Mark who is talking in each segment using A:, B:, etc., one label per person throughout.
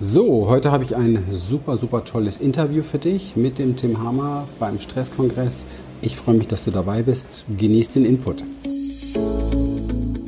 A: So, heute habe ich ein super, super tolles Interview für dich mit dem Tim Hammer beim Stresskongress. Ich freue mich, dass du dabei bist. Genieß den Input.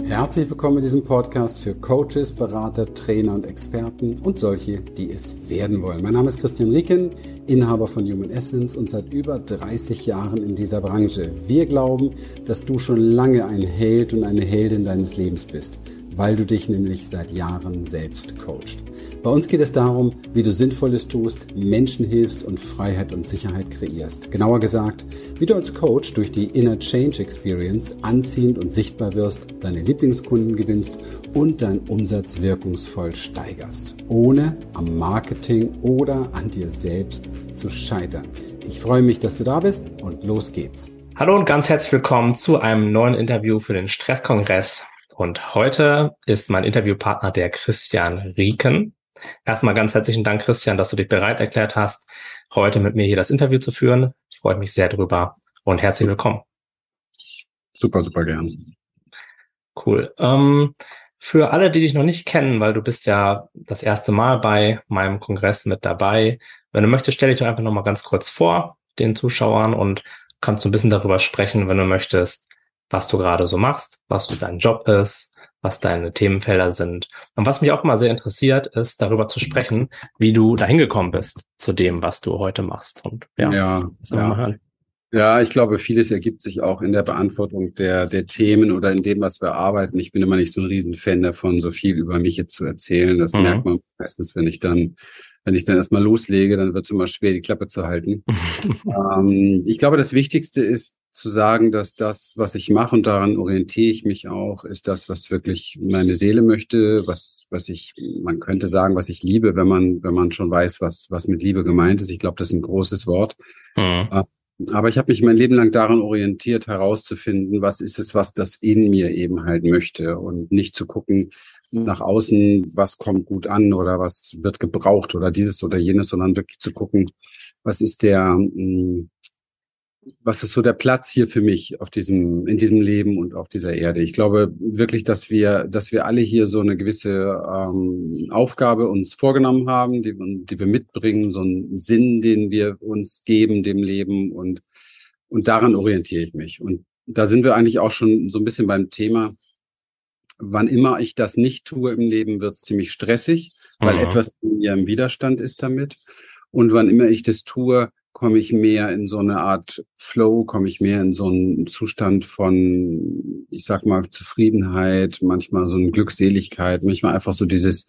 A: Herzlich willkommen in diesem Podcast für Coaches, Berater, Trainer und Experten und solche, die es werden wollen. Mein Name ist Christian Rieken, Inhaber von Human Essence und seit über 30 Jahren in dieser Branche. Wir glauben, dass du schon lange ein Held und eine Heldin deines Lebens bist weil du dich nämlich seit Jahren selbst coachst. Bei uns geht es darum, wie du Sinnvolles tust, Menschen hilfst und Freiheit und Sicherheit kreierst. Genauer gesagt, wie du als Coach durch die Inner Change Experience anziehend und sichtbar wirst, deine Lieblingskunden gewinnst und deinen Umsatz wirkungsvoll steigerst, ohne am Marketing oder an dir selbst zu scheitern. Ich freue mich, dass du da bist und los geht's.
B: Hallo und ganz herzlich willkommen zu einem neuen Interview für den Stresskongress. Und heute ist mein Interviewpartner der Christian Rieken. Erstmal ganz herzlichen Dank, Christian, dass du dich bereit erklärt hast, heute mit mir hier das Interview zu führen. Ich freue mich sehr drüber und herzlich willkommen.
A: Super, super gern.
B: Cool. Ähm, für alle, die dich noch nicht kennen, weil du bist ja das erste Mal bei meinem Kongress mit dabei. Wenn du möchtest, stell dich doch einfach nochmal ganz kurz vor den Zuschauern und kannst ein bisschen darüber sprechen, wenn du möchtest, was du gerade so machst, was du dein Job ist, was deine Themenfelder sind. Und was mich auch immer sehr interessiert, ist darüber zu sprechen, wie du dahin gekommen bist zu dem, was du heute machst. Und
A: ja, ja, ja. ja, ich glaube, vieles ergibt sich auch in der Beantwortung der, der Themen oder in dem, was wir arbeiten. Ich bin immer nicht so ein Riesenfan davon, so viel über mich jetzt zu erzählen. Das mhm. merkt man meistens, wenn ich dann wenn ich dann erstmal loslege, dann wird es immer schwer, die Klappe zu halten. ähm, ich glaube, das Wichtigste ist zu sagen, dass das, was ich mache und daran orientiere ich mich auch, ist das, was wirklich meine Seele möchte, was, was ich, man könnte sagen, was ich liebe, wenn man, wenn man schon weiß, was, was mit Liebe gemeint ist. Ich glaube, das ist ein großes Wort. Mhm. Aber ich habe mich mein Leben lang daran orientiert, herauszufinden, was ist es, was das in mir eben halt möchte und nicht zu gucken, nach außen, was kommt gut an oder was wird gebraucht oder dieses oder jenes, sondern wirklich zu gucken, was ist der, hm, was ist so der Platz hier für mich auf diesem, in diesem Leben und auf dieser Erde? Ich glaube wirklich, dass wir, dass wir alle hier so eine gewisse ähm, Aufgabe uns vorgenommen haben, die, die wir mitbringen, so einen Sinn, den wir uns geben dem Leben und, und daran orientiere ich mich. Und da sind wir eigentlich auch schon so ein bisschen beim Thema, wann immer ich das nicht tue im Leben, wird es ziemlich stressig, weil mhm. etwas in mir im Widerstand ist damit. Und wann immer ich das tue, komme ich mehr in so eine Art Flow, komme ich mehr in so einen Zustand von, ich sag mal, Zufriedenheit, manchmal so eine Glückseligkeit, manchmal einfach so dieses,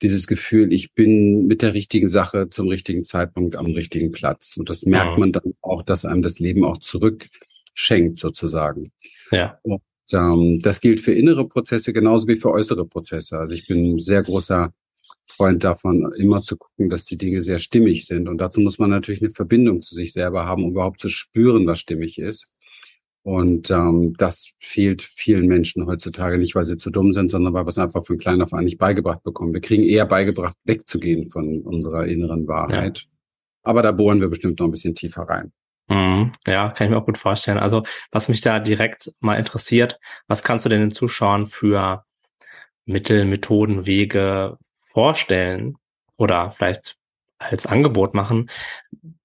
A: dieses Gefühl, ich bin mit der richtigen Sache zum richtigen Zeitpunkt am richtigen Platz. Und das merkt mhm. man dann auch, dass einem das Leben auch zurückschenkt, sozusagen. Ja. Und ähm, das gilt für innere Prozesse genauso wie für äußere Prozesse. Also ich bin ein sehr großer Freund davon, immer zu gucken, dass die Dinge sehr stimmig sind. Und dazu muss man natürlich eine Verbindung zu sich selber haben, um überhaupt zu spüren, was stimmig ist. Und ähm, das fehlt vielen Menschen heutzutage nicht, weil sie zu dumm sind, sondern weil wir es einfach von klein auf an nicht beigebracht bekommen. Wir kriegen eher beigebracht, wegzugehen von unserer inneren Wahrheit. Ja. Aber da bohren wir bestimmt noch ein bisschen tiefer rein.
B: Mhm. Ja, kann ich mir auch gut vorstellen. Also, was mich da direkt mal interessiert, was kannst du denn den Zuschauern für Mittel, Methoden, Wege vorstellen oder vielleicht als Angebot machen,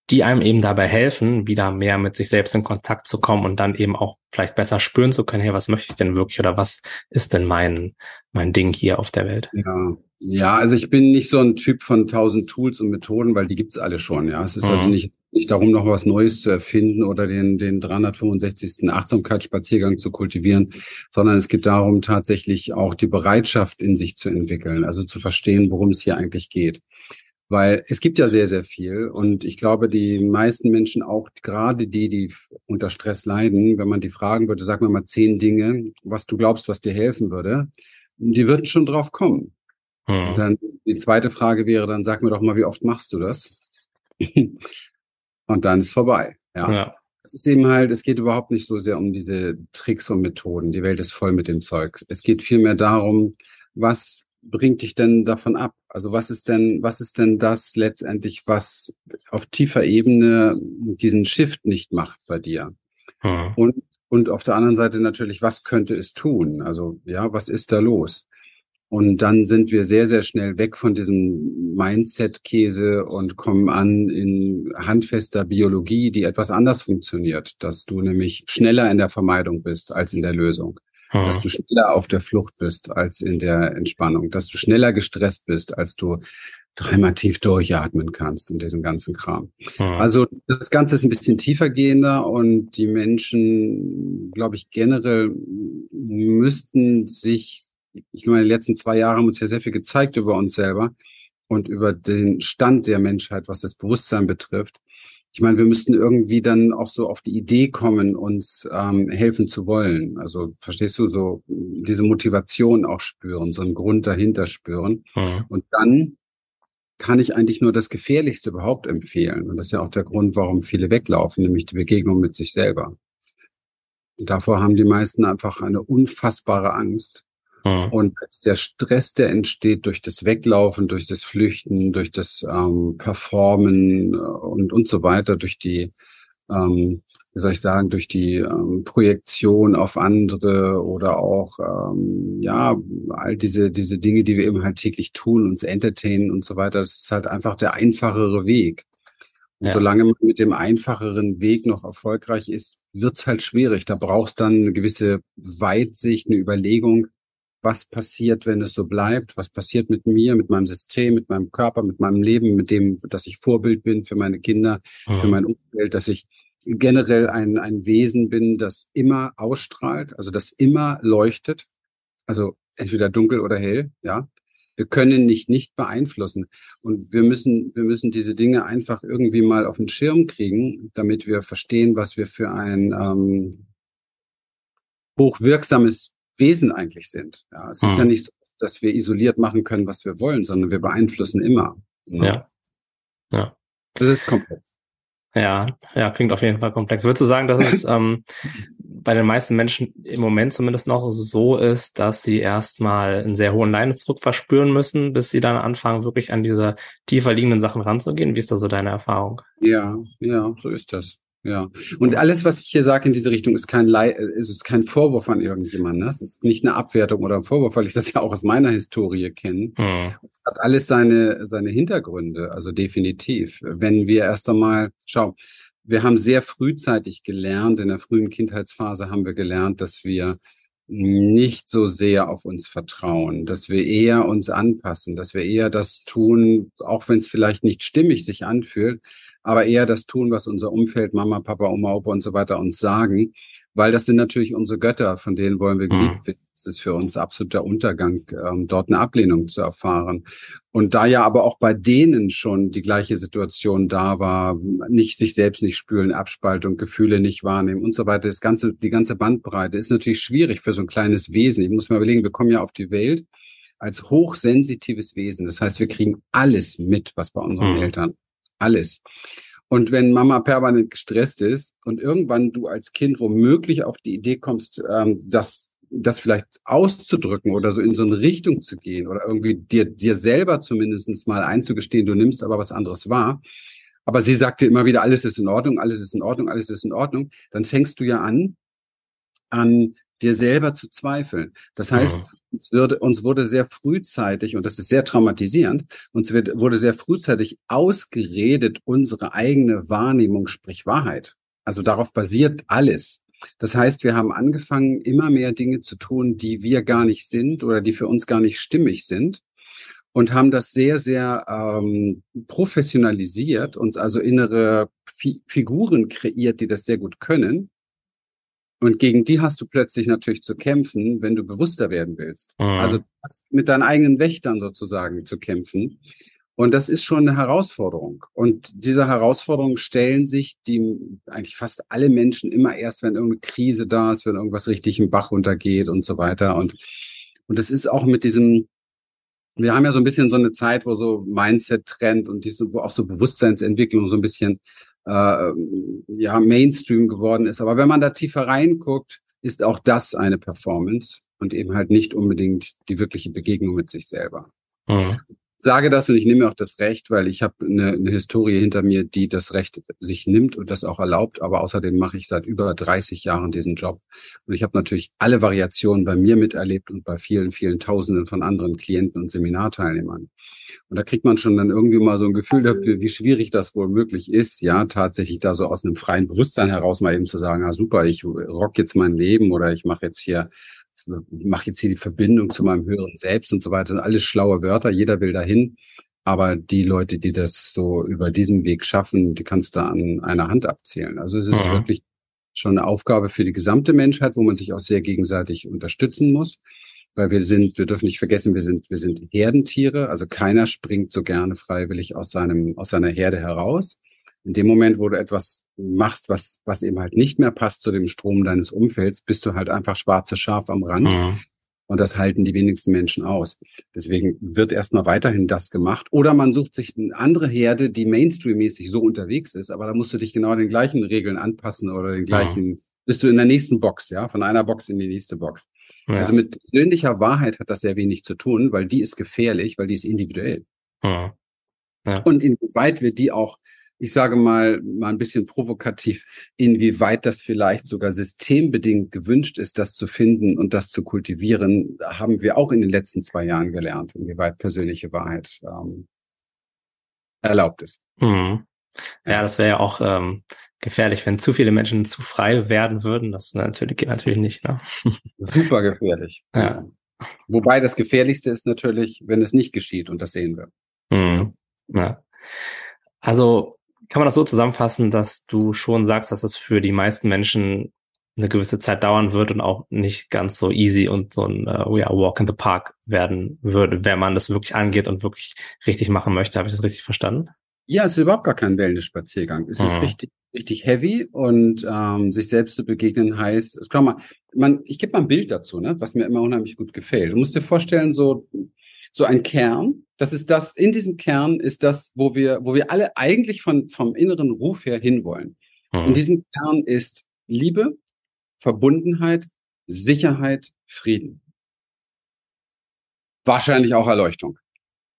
B: die einem eben dabei helfen, wieder mehr mit sich selbst in Kontakt zu kommen und dann eben auch vielleicht besser spüren zu können, hey, was möchte ich denn wirklich oder was ist denn mein, mein Ding hier auf der Welt?
A: Ja, ja, also ich bin nicht so ein Typ von tausend Tools und Methoden, weil die gibt's alle schon. Ja, es ist also mhm. also nicht nicht darum, noch was Neues zu erfinden oder den den 365. Achtsamkeitsspaziergang zu kultivieren, sondern es geht darum, tatsächlich auch die Bereitschaft in sich zu entwickeln, also zu verstehen, worum es hier eigentlich geht. Weil es gibt ja sehr, sehr viel und ich glaube, die meisten Menschen, auch gerade die, die unter Stress leiden, wenn man die fragen würde, sag mir mal zehn Dinge, was du glaubst, was dir helfen würde, die würden schon drauf kommen. Mhm. dann die zweite Frage wäre dann, sag mir doch mal, wie oft machst du das? und dann ist vorbei. Ja. ja. Es ist eben halt, es geht überhaupt nicht so sehr um diese Tricks und Methoden. Die Welt ist voll mit dem Zeug. Es geht vielmehr darum, was bringt dich denn davon ab? Also was ist denn, was ist denn das letztendlich, was auf tiefer Ebene diesen Shift nicht macht bei dir? Mhm. Und, und auf der anderen Seite natürlich, was könnte es tun? Also, ja, was ist da los? Und dann sind wir sehr, sehr schnell weg von diesem Mindset-Käse und kommen an in handfester Biologie, die etwas anders funktioniert, dass du nämlich schneller in der Vermeidung bist als in der Lösung. Hm. Dass du schneller auf der Flucht bist als in der Entspannung, dass du schneller gestresst bist, als du dreimal tief durchatmen kannst und diesen ganzen Kram. Hm. Also das Ganze ist ein bisschen tiefer gehender und die Menschen, glaube ich, generell müssten sich ich meine, die letzten zwei Jahre haben uns ja sehr viel gezeigt über uns selber und über den Stand der Menschheit, was das Bewusstsein betrifft. Ich meine, wir müssten irgendwie dann auch so auf die Idee kommen, uns ähm, helfen zu wollen. Also verstehst du, so diese Motivation auch spüren, so einen Grund dahinter spüren. Mhm. Und dann kann ich eigentlich nur das Gefährlichste überhaupt empfehlen. Und das ist ja auch der Grund, warum viele weglaufen, nämlich die Begegnung mit sich selber. Und davor haben die meisten einfach eine unfassbare Angst. Mhm. Und der Stress, der entsteht durch das Weglaufen, durch das Flüchten, durch das ähm, Performen äh, und, und so weiter, durch die, ähm, wie soll ich sagen, durch die ähm, Projektion auf andere oder auch, ähm, ja, all diese, diese Dinge, die wir eben halt täglich tun, uns entertainen und so weiter, das ist halt einfach der einfachere Weg. Und ja. solange man mit dem einfacheren Weg noch erfolgreich ist, wird's halt schwierig. Da brauchst dann eine gewisse Weitsicht, eine Überlegung, was passiert, wenn es so bleibt, was passiert mit mir, mit meinem System, mit meinem Körper, mit meinem Leben, mit dem, dass ich Vorbild bin für meine Kinder, mhm. für mein Umfeld, dass ich generell ein, ein Wesen bin, das immer ausstrahlt, also das immer leuchtet, also entweder dunkel oder hell, ja. Wir können nicht nicht beeinflussen und wir müssen wir müssen diese Dinge einfach irgendwie mal auf den Schirm kriegen, damit wir verstehen, was wir für ein ähm, hochwirksames Wesen eigentlich sind. Ja, es hm. ist ja nicht so, dass wir isoliert machen können, was wir wollen, sondern wir beeinflussen immer.
B: Ne? Ja. Ja.
A: Das ist komplex.
B: Ja, ja, klingt auf jeden Fall komplex. Würdest du sagen, dass es ähm, bei den meisten Menschen im Moment zumindest noch so ist, dass sie erstmal einen sehr hohen Leidensdruck verspüren müssen, bis sie dann anfangen, wirklich an diese tiefer liegenden Sachen ranzugehen? Wie ist da so deine Erfahrung?
A: Ja, ja, so ist das. Ja. Und alles, was ich hier sage in diese Richtung, ist kein Le ist es kein Vorwurf an irgendjemanden. Ne? Es ist nicht eine Abwertung oder ein Vorwurf, weil ich das ja auch aus meiner Historie kenne. Hm. Hat alles seine, seine Hintergründe, also definitiv. Wenn wir erst einmal, schau, wir haben sehr frühzeitig gelernt, in der frühen Kindheitsphase haben wir gelernt, dass wir nicht so sehr auf uns vertrauen, dass wir eher uns anpassen, dass wir eher das tun, auch wenn es vielleicht nicht stimmig sich anfühlt, aber eher das tun, was unser Umfeld, Mama, Papa, Oma, Opa und so weiter uns sagen, weil das sind natürlich unsere Götter, von denen wollen wir geliebt mhm. werden. Ist für uns absoluter Untergang, ähm, dort eine Ablehnung zu erfahren. Und da ja aber auch bei denen schon die gleiche Situation da war, nicht sich selbst nicht spüren, Abspaltung, Gefühle nicht wahrnehmen und so weiter, das ganze, die ganze Bandbreite ist natürlich schwierig für so ein kleines Wesen. Ich muss mal überlegen, wir kommen ja auf die Welt als hochsensitives Wesen. Das heißt, wir kriegen alles mit, was bei unseren mhm. Eltern alles. Und wenn Mama permanent gestresst ist und irgendwann du als Kind womöglich auf die Idee kommst, ähm, das, das vielleicht auszudrücken oder so in so eine Richtung zu gehen oder irgendwie dir, dir selber zumindestens mal einzugestehen, du nimmst aber was anderes wahr. Aber sie sagte immer wieder, alles ist in Ordnung, alles ist in Ordnung, alles ist in Ordnung. Dann fängst du ja an, an dir selber zu zweifeln. Das heißt, mhm. uns, würde, uns wurde sehr frühzeitig, und das ist sehr traumatisierend, uns wird, wurde sehr frühzeitig ausgeredet, unsere eigene Wahrnehmung, sprich Wahrheit. Also darauf basiert alles. Das heißt, wir haben angefangen, immer mehr Dinge zu tun, die wir gar nicht sind oder die für uns gar nicht stimmig sind und haben das sehr, sehr ähm, professionalisiert, uns also innere Fi Figuren kreiert, die das sehr gut können und gegen die hast du plötzlich natürlich zu kämpfen, wenn du bewusster werden willst. Mhm. Also mit deinen eigenen Wächtern sozusagen zu kämpfen. Und das ist schon eine Herausforderung. Und diese Herausforderung stellen sich die eigentlich fast alle Menschen immer erst, wenn irgendeine Krise da ist, wenn irgendwas richtig im Bach runtergeht und so weiter. Und, und das ist auch mit diesem, wir haben ja so ein bisschen so eine Zeit, wo so Mindset-Trend und diese, wo auch so Bewusstseinsentwicklung so ein bisschen äh, ja Mainstream geworden ist. Aber wenn man da tiefer reinguckt, ist auch das eine Performance und eben halt nicht unbedingt die wirkliche Begegnung mit sich selber. Mhm. Sage das und ich nehme auch das Recht, weil ich habe eine, eine Historie hinter mir, die das Recht sich nimmt und das auch erlaubt. Aber außerdem mache ich seit über 30 Jahren diesen Job. Und ich habe natürlich alle Variationen bei mir miterlebt und bei vielen, vielen Tausenden von anderen Klienten und Seminarteilnehmern. Und da kriegt man schon dann irgendwie mal so ein Gefühl dafür, wie schwierig das wohl möglich ist, ja, tatsächlich da so aus einem freien Bewusstsein heraus mal eben zu sagen, ah super, ich rock jetzt mein Leben oder ich mache jetzt hier mache jetzt hier die Verbindung zu meinem höheren Selbst und so weiter. Das sind alles schlaue Wörter, jeder will dahin. Aber die Leute, die das so über diesen Weg schaffen, die kannst du an einer Hand abzählen. Also es ist mhm. wirklich schon eine Aufgabe für die gesamte Menschheit, wo man sich auch sehr gegenseitig unterstützen muss. Weil wir sind, wir dürfen nicht vergessen, wir sind, wir sind Herdentiere. Also keiner springt so gerne freiwillig aus seinem, aus seiner Herde heraus. In dem Moment, wo du etwas machst, was, was eben halt nicht mehr passt zu dem Strom deines Umfelds, bist du halt einfach schwarze Schaf am Rand. Mhm. Und das halten die wenigsten Menschen aus. Deswegen wird erstmal weiterhin das gemacht. Oder man sucht sich eine andere Herde, die Mainstream-mäßig so unterwegs ist, aber da musst du dich genau den gleichen Regeln anpassen oder den gleichen, mhm. bist du in der nächsten Box, ja, von einer Box in die nächste Box. Ja. Also mit persönlicher Wahrheit hat das sehr wenig zu tun, weil die ist gefährlich, weil die ist individuell. Mhm. Ja. Und inwieweit wir die auch ich sage mal, mal ein bisschen provokativ, inwieweit das vielleicht sogar systembedingt gewünscht ist, das zu finden und das zu kultivieren, haben wir auch in den letzten zwei Jahren gelernt, inwieweit persönliche Wahrheit ähm, erlaubt ist.
B: Mhm. Ja, das wäre ja auch ähm, gefährlich, wenn zu viele Menschen zu frei werden würden. Das natürlich geht natürlich nicht. Ne?
A: Super gefährlich. Ja. Wobei das Gefährlichste ist natürlich, wenn es nicht geschieht und das sehen wir.
B: Mhm. Ja. Also kann man das so zusammenfassen, dass du schon sagst, dass es für die meisten Menschen eine gewisse Zeit dauern wird und auch nicht ganz so easy und so ein uh, ja, Walk in the Park werden würde, wenn man das wirklich angeht und wirklich richtig machen möchte. Habe ich das richtig verstanden?
A: Ja, es ist überhaupt gar kein Wellness-Spaziergang. Es mhm. ist richtig, richtig heavy und ähm, sich selbst zu begegnen heißt, schau mal, man, ich gebe mal ein Bild dazu, ne, was mir immer unheimlich gut gefällt. Du musst dir vorstellen, so so ein Kern. Das ist das, in diesem Kern ist das, wo wir, wo wir alle eigentlich von, vom inneren Ruf her hinwollen. Mhm. In diesem Kern ist Liebe, Verbundenheit, Sicherheit, Frieden. Wahrscheinlich auch Erleuchtung.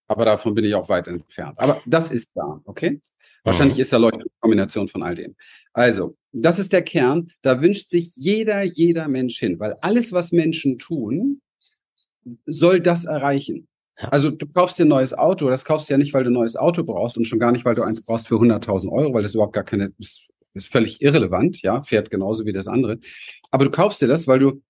A: Aber davon bin ich auch weit entfernt. Aber das ist da, okay? Wahrscheinlich mhm. ist Erleuchtung eine Kombination von all dem. Also, das ist der Kern. Da wünscht sich jeder, jeder Mensch hin, weil alles, was Menschen tun, soll das erreichen. Also du kaufst dir ein neues Auto, das kaufst du ja nicht, weil du ein neues Auto brauchst und schon gar nicht, weil du eins brauchst für 100.000 Euro, weil das überhaupt gar keine, ist, ist völlig irrelevant, ja, fährt genauso wie das andere. Aber du kaufst dir das, weil du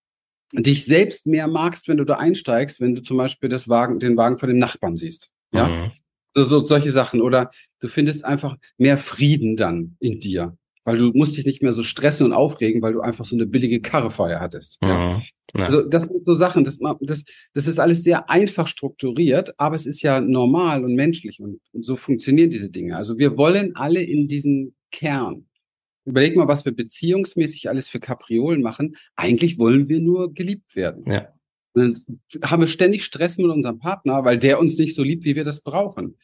A: dich selbst mehr magst, wenn du da einsteigst, wenn du zum Beispiel das Wagen, den Wagen von dem Nachbarn siehst, ja. Mhm. So, so solche Sachen. Oder du findest einfach mehr Frieden dann in dir weil du musst dich nicht mehr so stressen und aufregen, weil du einfach so eine billige Karrefeuer hattest. Mhm. Ja. Ja. Also das sind so Sachen, das, das, das ist alles sehr einfach strukturiert, aber es ist ja normal und menschlich und, und so funktionieren diese Dinge. Also wir wollen alle in diesen Kern. Überleg mal, was wir beziehungsmäßig alles für Kapriolen machen. Eigentlich wollen wir nur geliebt werden. Ja. dann haben wir ständig Stress mit unserem Partner, weil der uns nicht so liebt, wie wir das brauchen.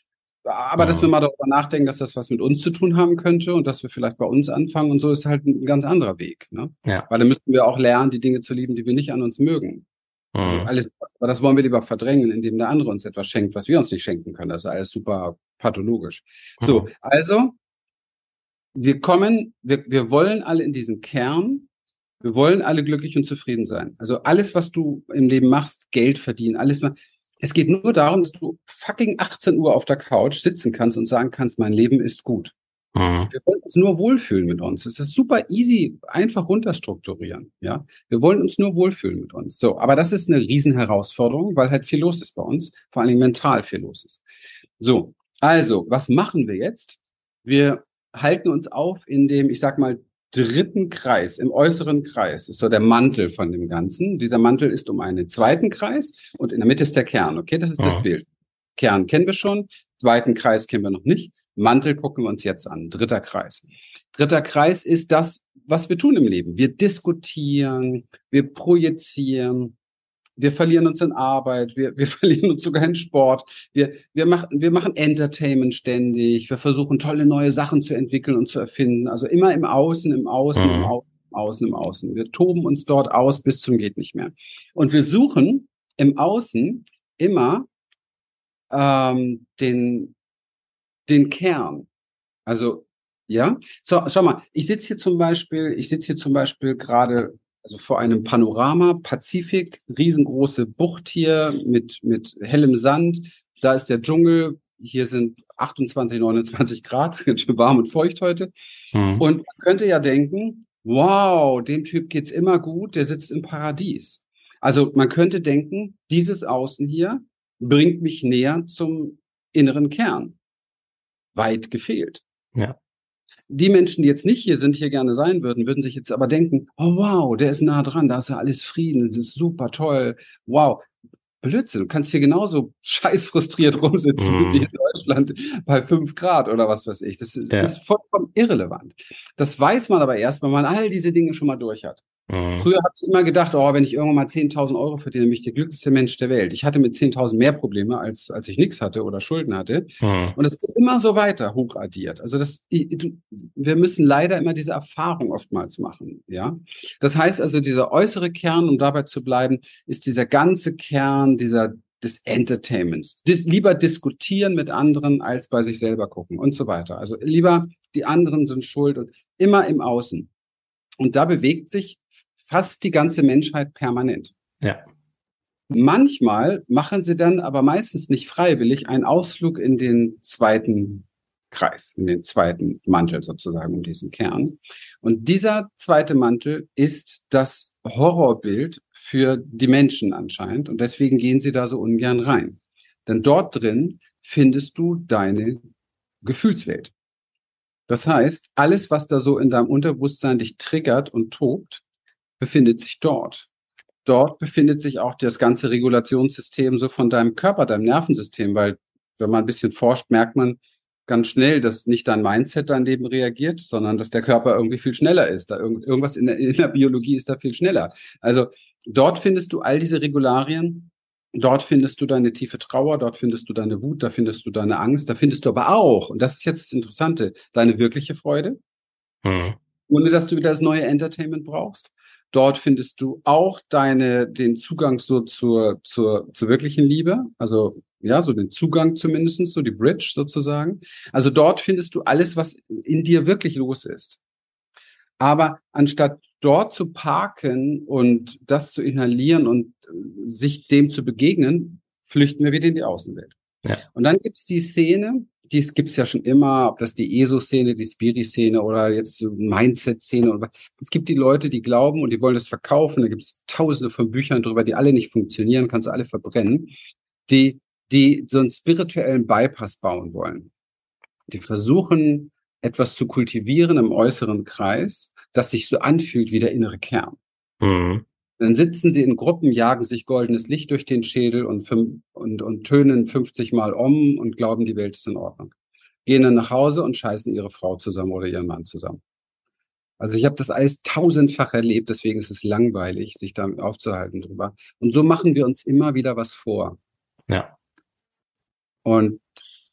A: Aber dass wir mal darüber nachdenken, dass das was mit uns zu tun haben könnte und dass wir vielleicht bei uns anfangen und so ist halt ein ganz anderer Weg. Ne? Ja. Weil dann müssten wir auch lernen, die Dinge zu lieben, die wir nicht an uns mögen. Mhm. Also alles, aber das wollen wir lieber verdrängen, indem der andere uns etwas schenkt, was wir uns nicht schenken können. Das ist alles super pathologisch. Mhm. So, also wir kommen, wir, wir wollen alle in diesen Kern. Wir wollen alle glücklich und zufrieden sein. Also alles, was du im Leben machst, Geld verdienen, alles, es geht nur darum, dass du fucking 18 Uhr auf der Couch sitzen kannst und sagen kannst, mein Leben ist gut. Mhm. Wir wollen uns nur wohlfühlen mit uns. Es ist super easy, einfach runterstrukturieren. Ja, wir wollen uns nur wohlfühlen mit uns. So, aber das ist eine Riesenherausforderung, weil halt viel los ist bei uns, vor allen Dingen mental viel los ist. So, also, was machen wir jetzt? Wir halten uns auf in dem, ich sag mal, dritten Kreis, im äußeren Kreis, ist so der Mantel von dem Ganzen. Dieser Mantel ist um einen zweiten Kreis und in der Mitte ist der Kern. Okay, das ist mhm. das Bild. Kern kennen wir schon, zweiten Kreis kennen wir noch nicht. Mantel gucken wir uns jetzt an. Dritter Kreis. Dritter Kreis ist das, was wir tun im Leben. Wir diskutieren, wir projizieren, wir verlieren uns in Arbeit, wir, wir verlieren uns sogar in Sport, wir, wir, machen, wir machen Entertainment ständig, wir versuchen tolle neue Sachen zu entwickeln und zu erfinden. Also immer im Außen, im Außen, mhm. im Außen, im Außen, im Außen. Wir toben uns dort aus bis zum geht nicht mehr. Und wir suchen im Außen immer ähm, den, den Kern. Also, ja, so, schau mal, ich sitze hier zum Beispiel, ich sitze hier zum Beispiel gerade also vor einem Panorama, Pazifik, riesengroße Bucht hier mit, mit hellem Sand. Da ist der Dschungel. Hier sind 28, 29 Grad, ganz schön warm und feucht heute. Mhm. Und man könnte ja denken, wow, dem Typ geht's immer gut, der sitzt im Paradies. Also man könnte denken, dieses Außen hier bringt mich näher zum inneren Kern. Weit gefehlt.
B: Ja.
A: Die Menschen, die jetzt nicht hier sind, hier gerne sein würden, würden sich jetzt aber denken, oh wow, der ist nah dran, da ist ja alles Frieden, das ist super toll, wow. Blödsinn, du kannst hier genauso scheiß frustriert rumsitzen mm. wie in Deutschland bei fünf Grad oder was weiß ich. Das ist, ja. ist vollkommen irrelevant. Das weiß man aber erst, wenn man all diese Dinge schon mal durch hat. Mhm. Früher habe ich immer gedacht, oh, wenn ich irgendwann mal 10.000 Euro verdiene, bin ich der glücklichste Mensch der Welt. Ich hatte mit 10.000 mehr Probleme, als, als ich nichts hatte oder Schulden hatte. Mhm. Und es wird immer so weiter hochaddiert. Also das, wir müssen leider immer diese Erfahrung oftmals machen, ja. Das heißt also, dieser äußere Kern, um dabei zu bleiben, ist dieser ganze Kern dieser des Entertainments. Dis lieber diskutieren mit anderen, als bei sich selber gucken und so weiter. Also lieber die anderen sind schuld und immer im Außen. Und da bewegt sich fast die ganze Menschheit permanent.
B: Ja.
A: Manchmal machen sie dann aber meistens nicht freiwillig einen Ausflug in den zweiten Kreis, in den zweiten Mantel sozusagen um diesen Kern. Und dieser zweite Mantel ist das Horrorbild für die Menschen anscheinend. Und deswegen gehen sie da so ungern rein. Denn dort drin findest du deine Gefühlswelt. Das heißt, alles, was da so in deinem Unterbewusstsein dich triggert und tobt, befindet sich dort. Dort befindet sich auch das ganze Regulationssystem so von deinem Körper, deinem Nervensystem, weil wenn man ein bisschen forscht, merkt man ganz schnell, dass nicht dein Mindset dein Leben reagiert, sondern dass der Körper irgendwie viel schneller ist. Da irgend, irgendwas in der, in der Biologie ist da viel schneller. Also dort findest du all diese Regularien. Dort findest du deine tiefe Trauer, dort findest du deine Wut, da findest du deine Angst, da findest du aber auch, und das ist jetzt das Interessante, deine wirkliche Freude, mhm. ohne dass du wieder das neue Entertainment brauchst. Dort findest du auch deine, den Zugang so zur, zur, zur wirklichen Liebe. Also, ja, so den Zugang zumindestens, so die Bridge sozusagen. Also dort findest du alles, was in dir wirklich los ist. Aber anstatt dort zu parken und das zu inhalieren und sich dem zu begegnen, flüchten wir wieder in die Außenwelt. Ja. Und dann gibt's die Szene, dies gibt's ja schon immer, ob das die ESO-Szene, die Spiri-Szene oder jetzt Mindset-Szene. Es gibt die Leute, die glauben und die wollen das verkaufen. Da gibt's tausende von Büchern drüber, die alle nicht funktionieren, kannst du alle verbrennen, die, die so einen spirituellen Bypass bauen wollen. Die versuchen, etwas zu kultivieren im äußeren Kreis, das sich so anfühlt wie der innere Kern. Mhm. Dann sitzen sie in Gruppen, jagen sich goldenes Licht durch den Schädel und, und, und tönen 50 Mal um und glauben, die Welt ist in Ordnung. Gehen dann nach Hause und scheißen ihre Frau zusammen oder ihren Mann zusammen. Also ich habe das alles tausendfach erlebt, deswegen ist es langweilig, sich damit aufzuhalten drüber. Und so machen wir uns immer wieder was vor.
B: Ja.
A: Und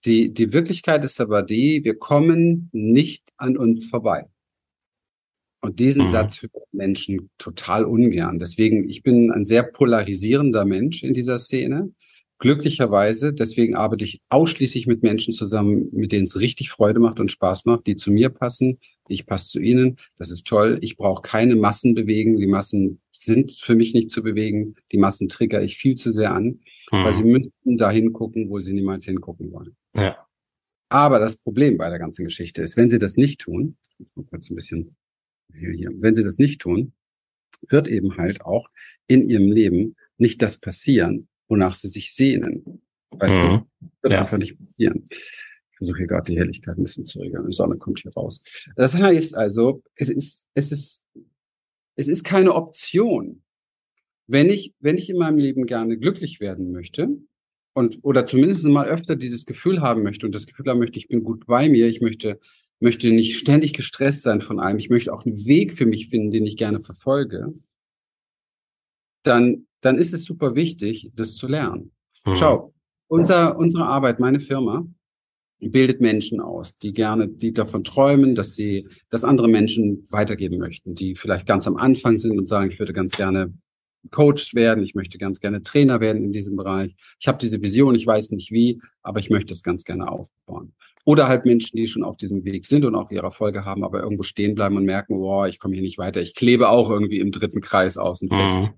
A: die, die Wirklichkeit ist aber die, wir kommen nicht an uns vorbei. Und diesen mhm. Satz hört Menschen total ungern. Deswegen, ich bin ein sehr polarisierender Mensch in dieser Szene. Glücklicherweise, deswegen arbeite ich ausschließlich mit Menschen zusammen, mit denen es richtig Freude macht und Spaß macht, die zu mir passen. Ich passe zu ihnen. Das ist toll. Ich brauche keine Massen bewegen. Die Massen sind für mich nicht zu bewegen. Die Massen trigger ich viel zu sehr an, mhm. weil sie müssten da hingucken, wo sie niemals hingucken wollen.
B: Ja.
A: Aber das Problem bei der ganzen Geschichte ist, wenn sie das nicht tun, ich muss kurz ein bisschen hier, hier. Wenn sie das nicht tun, wird eben halt auch in ihrem Leben nicht das passieren, wonach sie sich sehnen. Weißt mhm. du? Wird ja. einfach nicht passieren. Ich versuche hier gerade die Helligkeit ein bisschen zu regeln. Die Sonne kommt hier raus. Das heißt also, es ist, es ist, es ist keine Option. Wenn ich, wenn ich in meinem Leben gerne glücklich werden möchte, und oder zumindest mal öfter dieses Gefühl haben möchte und das Gefühl haben möchte, ich bin gut bei mir, ich möchte möchte nicht ständig gestresst sein von allem. Ich möchte auch einen Weg für mich finden, den ich gerne verfolge. Dann, dann ist es super wichtig, das zu lernen. Mhm. Schau, unser, unsere Arbeit, meine Firma, bildet Menschen aus, die gerne, die davon träumen, dass sie, dass andere Menschen weitergeben möchten, die vielleicht ganz am Anfang sind und sagen, ich würde ganz gerne Coach werden, ich möchte ganz gerne Trainer werden in diesem Bereich. Ich habe diese Vision, ich weiß nicht wie, aber ich möchte es ganz gerne aufbauen. Oder halt Menschen, die schon auf diesem Weg sind und auch ihre Erfolge haben, aber irgendwo stehen bleiben und merken, boah, ich komme hier nicht weiter. Ich klebe auch irgendwie im dritten Kreis außen mhm. fest.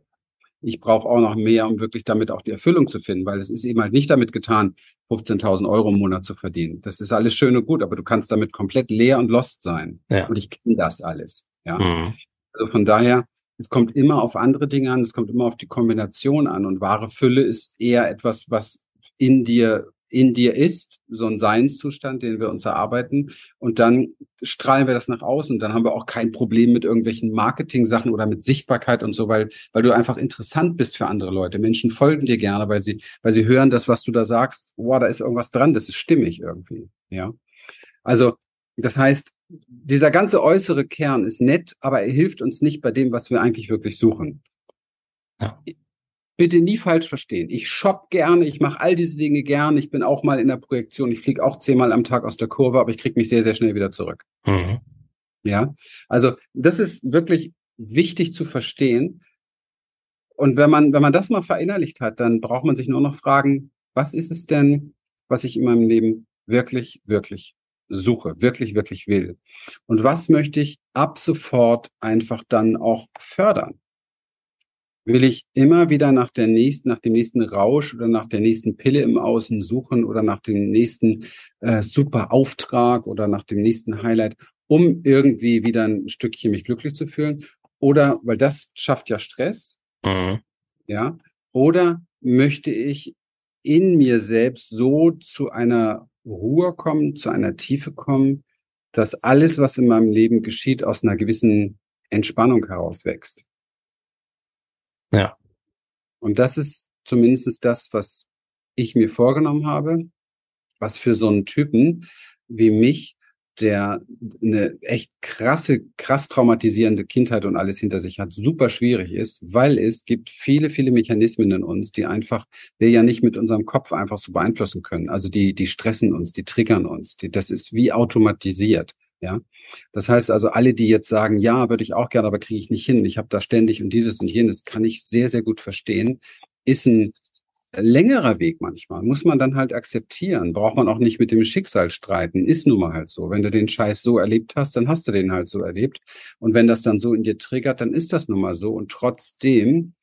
A: Ich brauche auch noch mehr, um wirklich damit auch die Erfüllung zu finden, weil es ist eben halt nicht damit getan, 15.000 Euro im Monat zu verdienen. Das ist alles schön und gut, aber du kannst damit komplett leer und lost sein. Ja. Und ich kenne das alles. Ja. Mhm. Also von daher, es kommt immer auf andere Dinge an, es kommt immer auf die Kombination an. Und wahre Fülle ist eher etwas, was in dir in dir ist, so ein Seinszustand, den wir uns erarbeiten. Und dann strahlen wir das nach außen. Dann haben wir auch kein Problem mit irgendwelchen Marketing-Sachen oder mit Sichtbarkeit und so, weil, weil du einfach interessant bist für andere Leute. Menschen folgen dir gerne, weil sie, weil sie hören das, was du da sagst. Wow, da ist irgendwas dran. Das ist stimmig irgendwie. Ja. Also, das heißt, dieser ganze äußere Kern ist nett, aber er hilft uns nicht bei dem, was wir eigentlich wirklich suchen. Ja. Bitte nie falsch verstehen. Ich shop gerne, ich mache all diese Dinge gerne. Ich bin auch mal in der Projektion. Ich fliege auch zehnmal am Tag aus der Kurve, aber ich kriege mich sehr, sehr schnell wieder zurück. Mhm. Ja, also das ist wirklich wichtig zu verstehen. Und wenn man, wenn man das mal verinnerlicht hat, dann braucht man sich nur noch fragen, was ist es denn, was ich in meinem Leben wirklich, wirklich suche, wirklich, wirklich will. Und was möchte ich ab sofort einfach dann auch fördern? Will ich immer wieder nach der nächsten, nach dem nächsten Rausch oder nach der nächsten Pille im Außen suchen oder nach dem nächsten äh, super Auftrag oder nach dem nächsten Highlight, um irgendwie wieder ein Stückchen mich glücklich zu fühlen? Oder, weil das schafft ja Stress, mhm. ja, oder möchte ich in mir selbst so zu einer Ruhe kommen, zu einer Tiefe kommen, dass alles, was in meinem Leben geschieht, aus einer gewissen Entspannung heraus wächst.
B: Ja.
A: Und das ist zumindest das, was ich mir vorgenommen habe, was für so einen Typen wie mich der eine echt krasse, krass traumatisierende Kindheit und alles hinter sich hat, super schwierig ist, weil es gibt viele, viele Mechanismen in uns, die einfach wir ja nicht mit unserem Kopf einfach so beeinflussen können. Also die, die stressen uns, die triggern uns. Die, das ist wie automatisiert. Ja, das heißt also, alle, die jetzt sagen, ja, würde ich auch gerne, aber kriege ich nicht hin, ich habe da ständig und dieses und jenes, kann ich sehr, sehr gut verstehen, ist ein längerer Weg manchmal. Muss man dann halt akzeptieren. Braucht man auch nicht mit dem Schicksal streiten. Ist nun mal halt so. Wenn du den Scheiß so erlebt hast, dann hast du den halt so erlebt. Und wenn das dann so in dir triggert, dann ist das nun mal so. Und trotzdem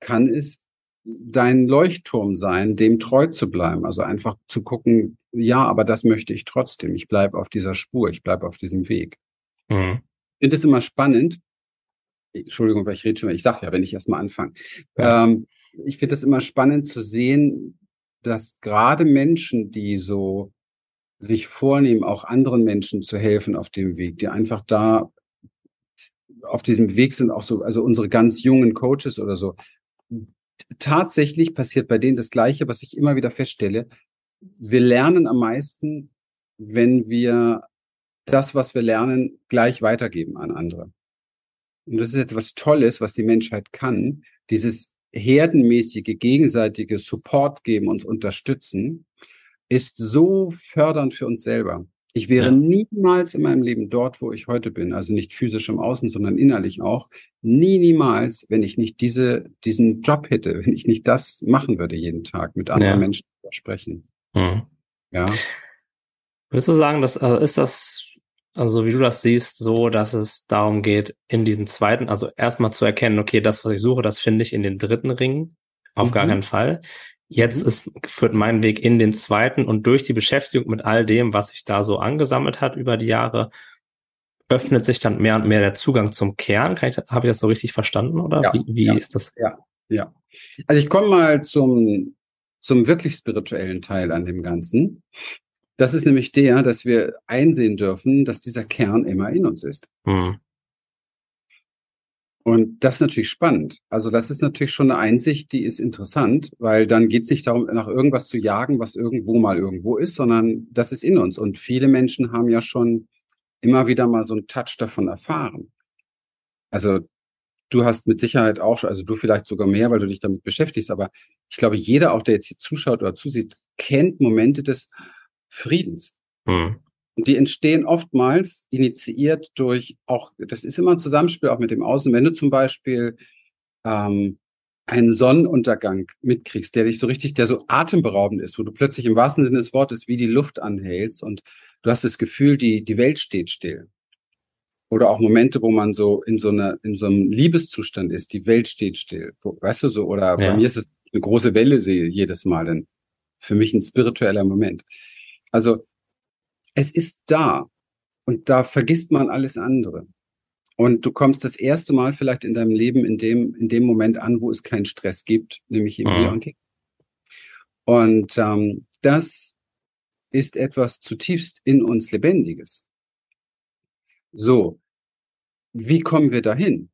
A: kann es dein Leuchtturm sein, dem treu zu bleiben. Also einfach zu gucken, ja, aber das möchte ich trotzdem. Ich bleibe auf dieser Spur, ich bleibe auf diesem Weg. Mhm. Ich finde es immer spannend. Entschuldigung, weil ich rede schon, ich sag ja, wenn ich erstmal anfange. Ja. Ähm, ich finde es immer spannend zu sehen, dass gerade Menschen, die so sich vornehmen, auch anderen Menschen zu helfen auf dem Weg, die einfach da auf diesem Weg sind, auch so, also unsere ganz jungen Coaches oder so. Tatsächlich passiert bei denen das Gleiche, was ich immer wieder feststelle. Wir lernen am meisten, wenn wir das, was wir lernen, gleich weitergeben an andere. Und das ist etwas Tolles, was die Menschheit kann, dieses herdenmäßige, gegenseitige Support geben, uns unterstützen, ist so fördernd für uns selber. Ich wäre ja. niemals in meinem Leben dort, wo ich heute bin, also nicht physisch im Außen, sondern innerlich auch, nie, niemals, wenn ich nicht diese, diesen Job hätte, wenn ich nicht das machen würde jeden Tag, mit anderen ja. Menschen sprechen. Mhm.
B: Ja. Würdest du sagen, dass, also ist das also wie du das siehst, so, dass es darum geht, in diesen zweiten, also erstmal zu erkennen, okay, das, was ich suche, das finde ich in den dritten Ring. Auf mhm. gar keinen Fall. Jetzt mhm. ist, führt mein Weg in den zweiten und durch die Beschäftigung mit all dem, was sich da so angesammelt hat über die Jahre, öffnet sich dann mehr und mehr der Zugang zum Kern. Kann ich, habe ich das so richtig verstanden oder ja, wie, wie
A: ja,
B: ist das?
A: Ja, ja. Also ich komme mal zum, zum wirklich spirituellen Teil an dem Ganzen. Das ist nämlich der, dass wir einsehen dürfen, dass dieser Kern immer in uns ist. Mhm. Und das ist natürlich spannend. Also das ist natürlich schon eine Einsicht, die ist interessant, weil dann geht es nicht darum, nach irgendwas zu jagen, was irgendwo mal irgendwo ist, sondern das ist in uns. Und viele Menschen haben ja schon immer wieder mal so einen Touch davon erfahren. Also du hast mit Sicherheit auch, also du vielleicht sogar mehr, weil du dich damit beschäftigst, aber ich glaube, jeder, auch der jetzt hier zuschaut oder zusieht, kennt Momente des, Friedens. Mhm. Und die entstehen oftmals initiiert durch auch, das ist immer ein Zusammenspiel auch mit dem Außen. Wenn du zum Beispiel ähm, einen Sonnenuntergang mitkriegst, der dich so richtig, der so atemberaubend ist, wo du plötzlich im wahrsten Sinne des Wortes wie die Luft anhältst und du hast das Gefühl, die, die Welt steht still. Oder auch Momente, wo man so in so einer, in so einem Liebeszustand ist, die Welt steht still. Weißt du so? Oder ja. bei mir ist es eine große Welle sehe jedes Mal, denn für mich ein spiritueller Moment. Also, es ist da. Und da vergisst man alles andere. Und du kommst das erste Mal vielleicht in deinem Leben in dem, in dem Moment an, wo es keinen Stress gibt, nämlich im Hier und Hier. Und ähm, das ist etwas zutiefst in uns Lebendiges. So, wie kommen wir dahin?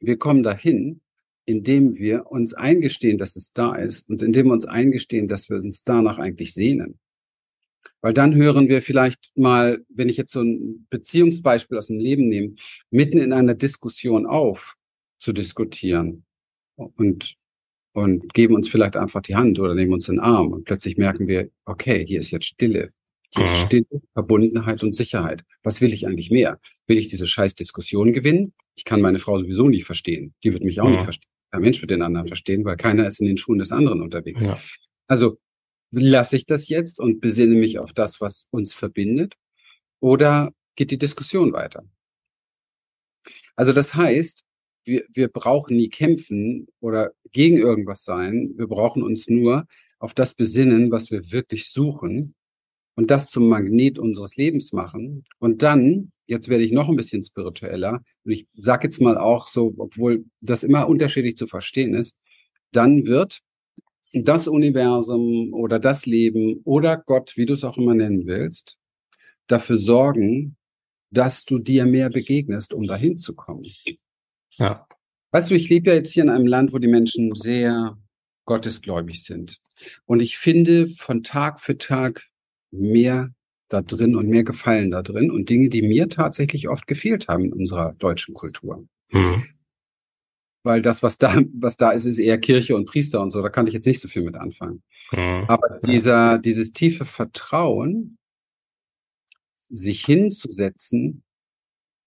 A: Wir kommen dahin, indem wir uns eingestehen, dass es da ist und indem wir uns eingestehen, dass wir uns danach eigentlich sehnen. Weil dann hören wir vielleicht mal, wenn ich jetzt so ein Beziehungsbeispiel aus dem Leben nehme, mitten in einer Diskussion auf zu diskutieren und, und geben uns vielleicht einfach die Hand oder nehmen uns den Arm und plötzlich merken wir, okay, hier ist jetzt Stille. Hier ist mhm. Stille, Verbundenheit und Sicherheit. Was will ich eigentlich mehr? Will ich diese scheiß Diskussion gewinnen? Ich kann meine Frau sowieso nicht verstehen. Die wird mich auch ja. nicht verstehen. Kein Mensch wird den anderen verstehen, weil keiner ist in den Schuhen des anderen unterwegs. Ja. Also lasse ich das jetzt und besinne mich auf das, was uns verbindet? Oder geht die Diskussion weiter? Also das heißt, wir, wir brauchen nie kämpfen oder gegen irgendwas sein. Wir brauchen uns nur auf das besinnen, was wir wirklich suchen und das zum Magnet unseres Lebens machen. Und dann, jetzt werde ich noch ein bisschen spiritueller, und ich sage jetzt mal auch so, obwohl das immer unterschiedlich zu verstehen ist, dann wird das Universum oder das Leben oder Gott, wie du es auch immer nennen willst, dafür sorgen, dass du dir mehr begegnest, um dahin zu kommen. Ja. Weißt du, ich lebe ja jetzt hier in einem Land, wo die Menschen sehr gottesgläubig sind. Und ich finde von Tag für Tag mehr da drin und mehr Gefallen da drin und Dinge, die mir tatsächlich oft gefehlt haben in unserer deutschen Kultur. Mhm weil das, was da, was da ist, ist eher Kirche und Priester und so. Da kann ich jetzt nicht so viel mit anfangen. Mhm. Aber dieser, dieses tiefe Vertrauen, sich hinzusetzen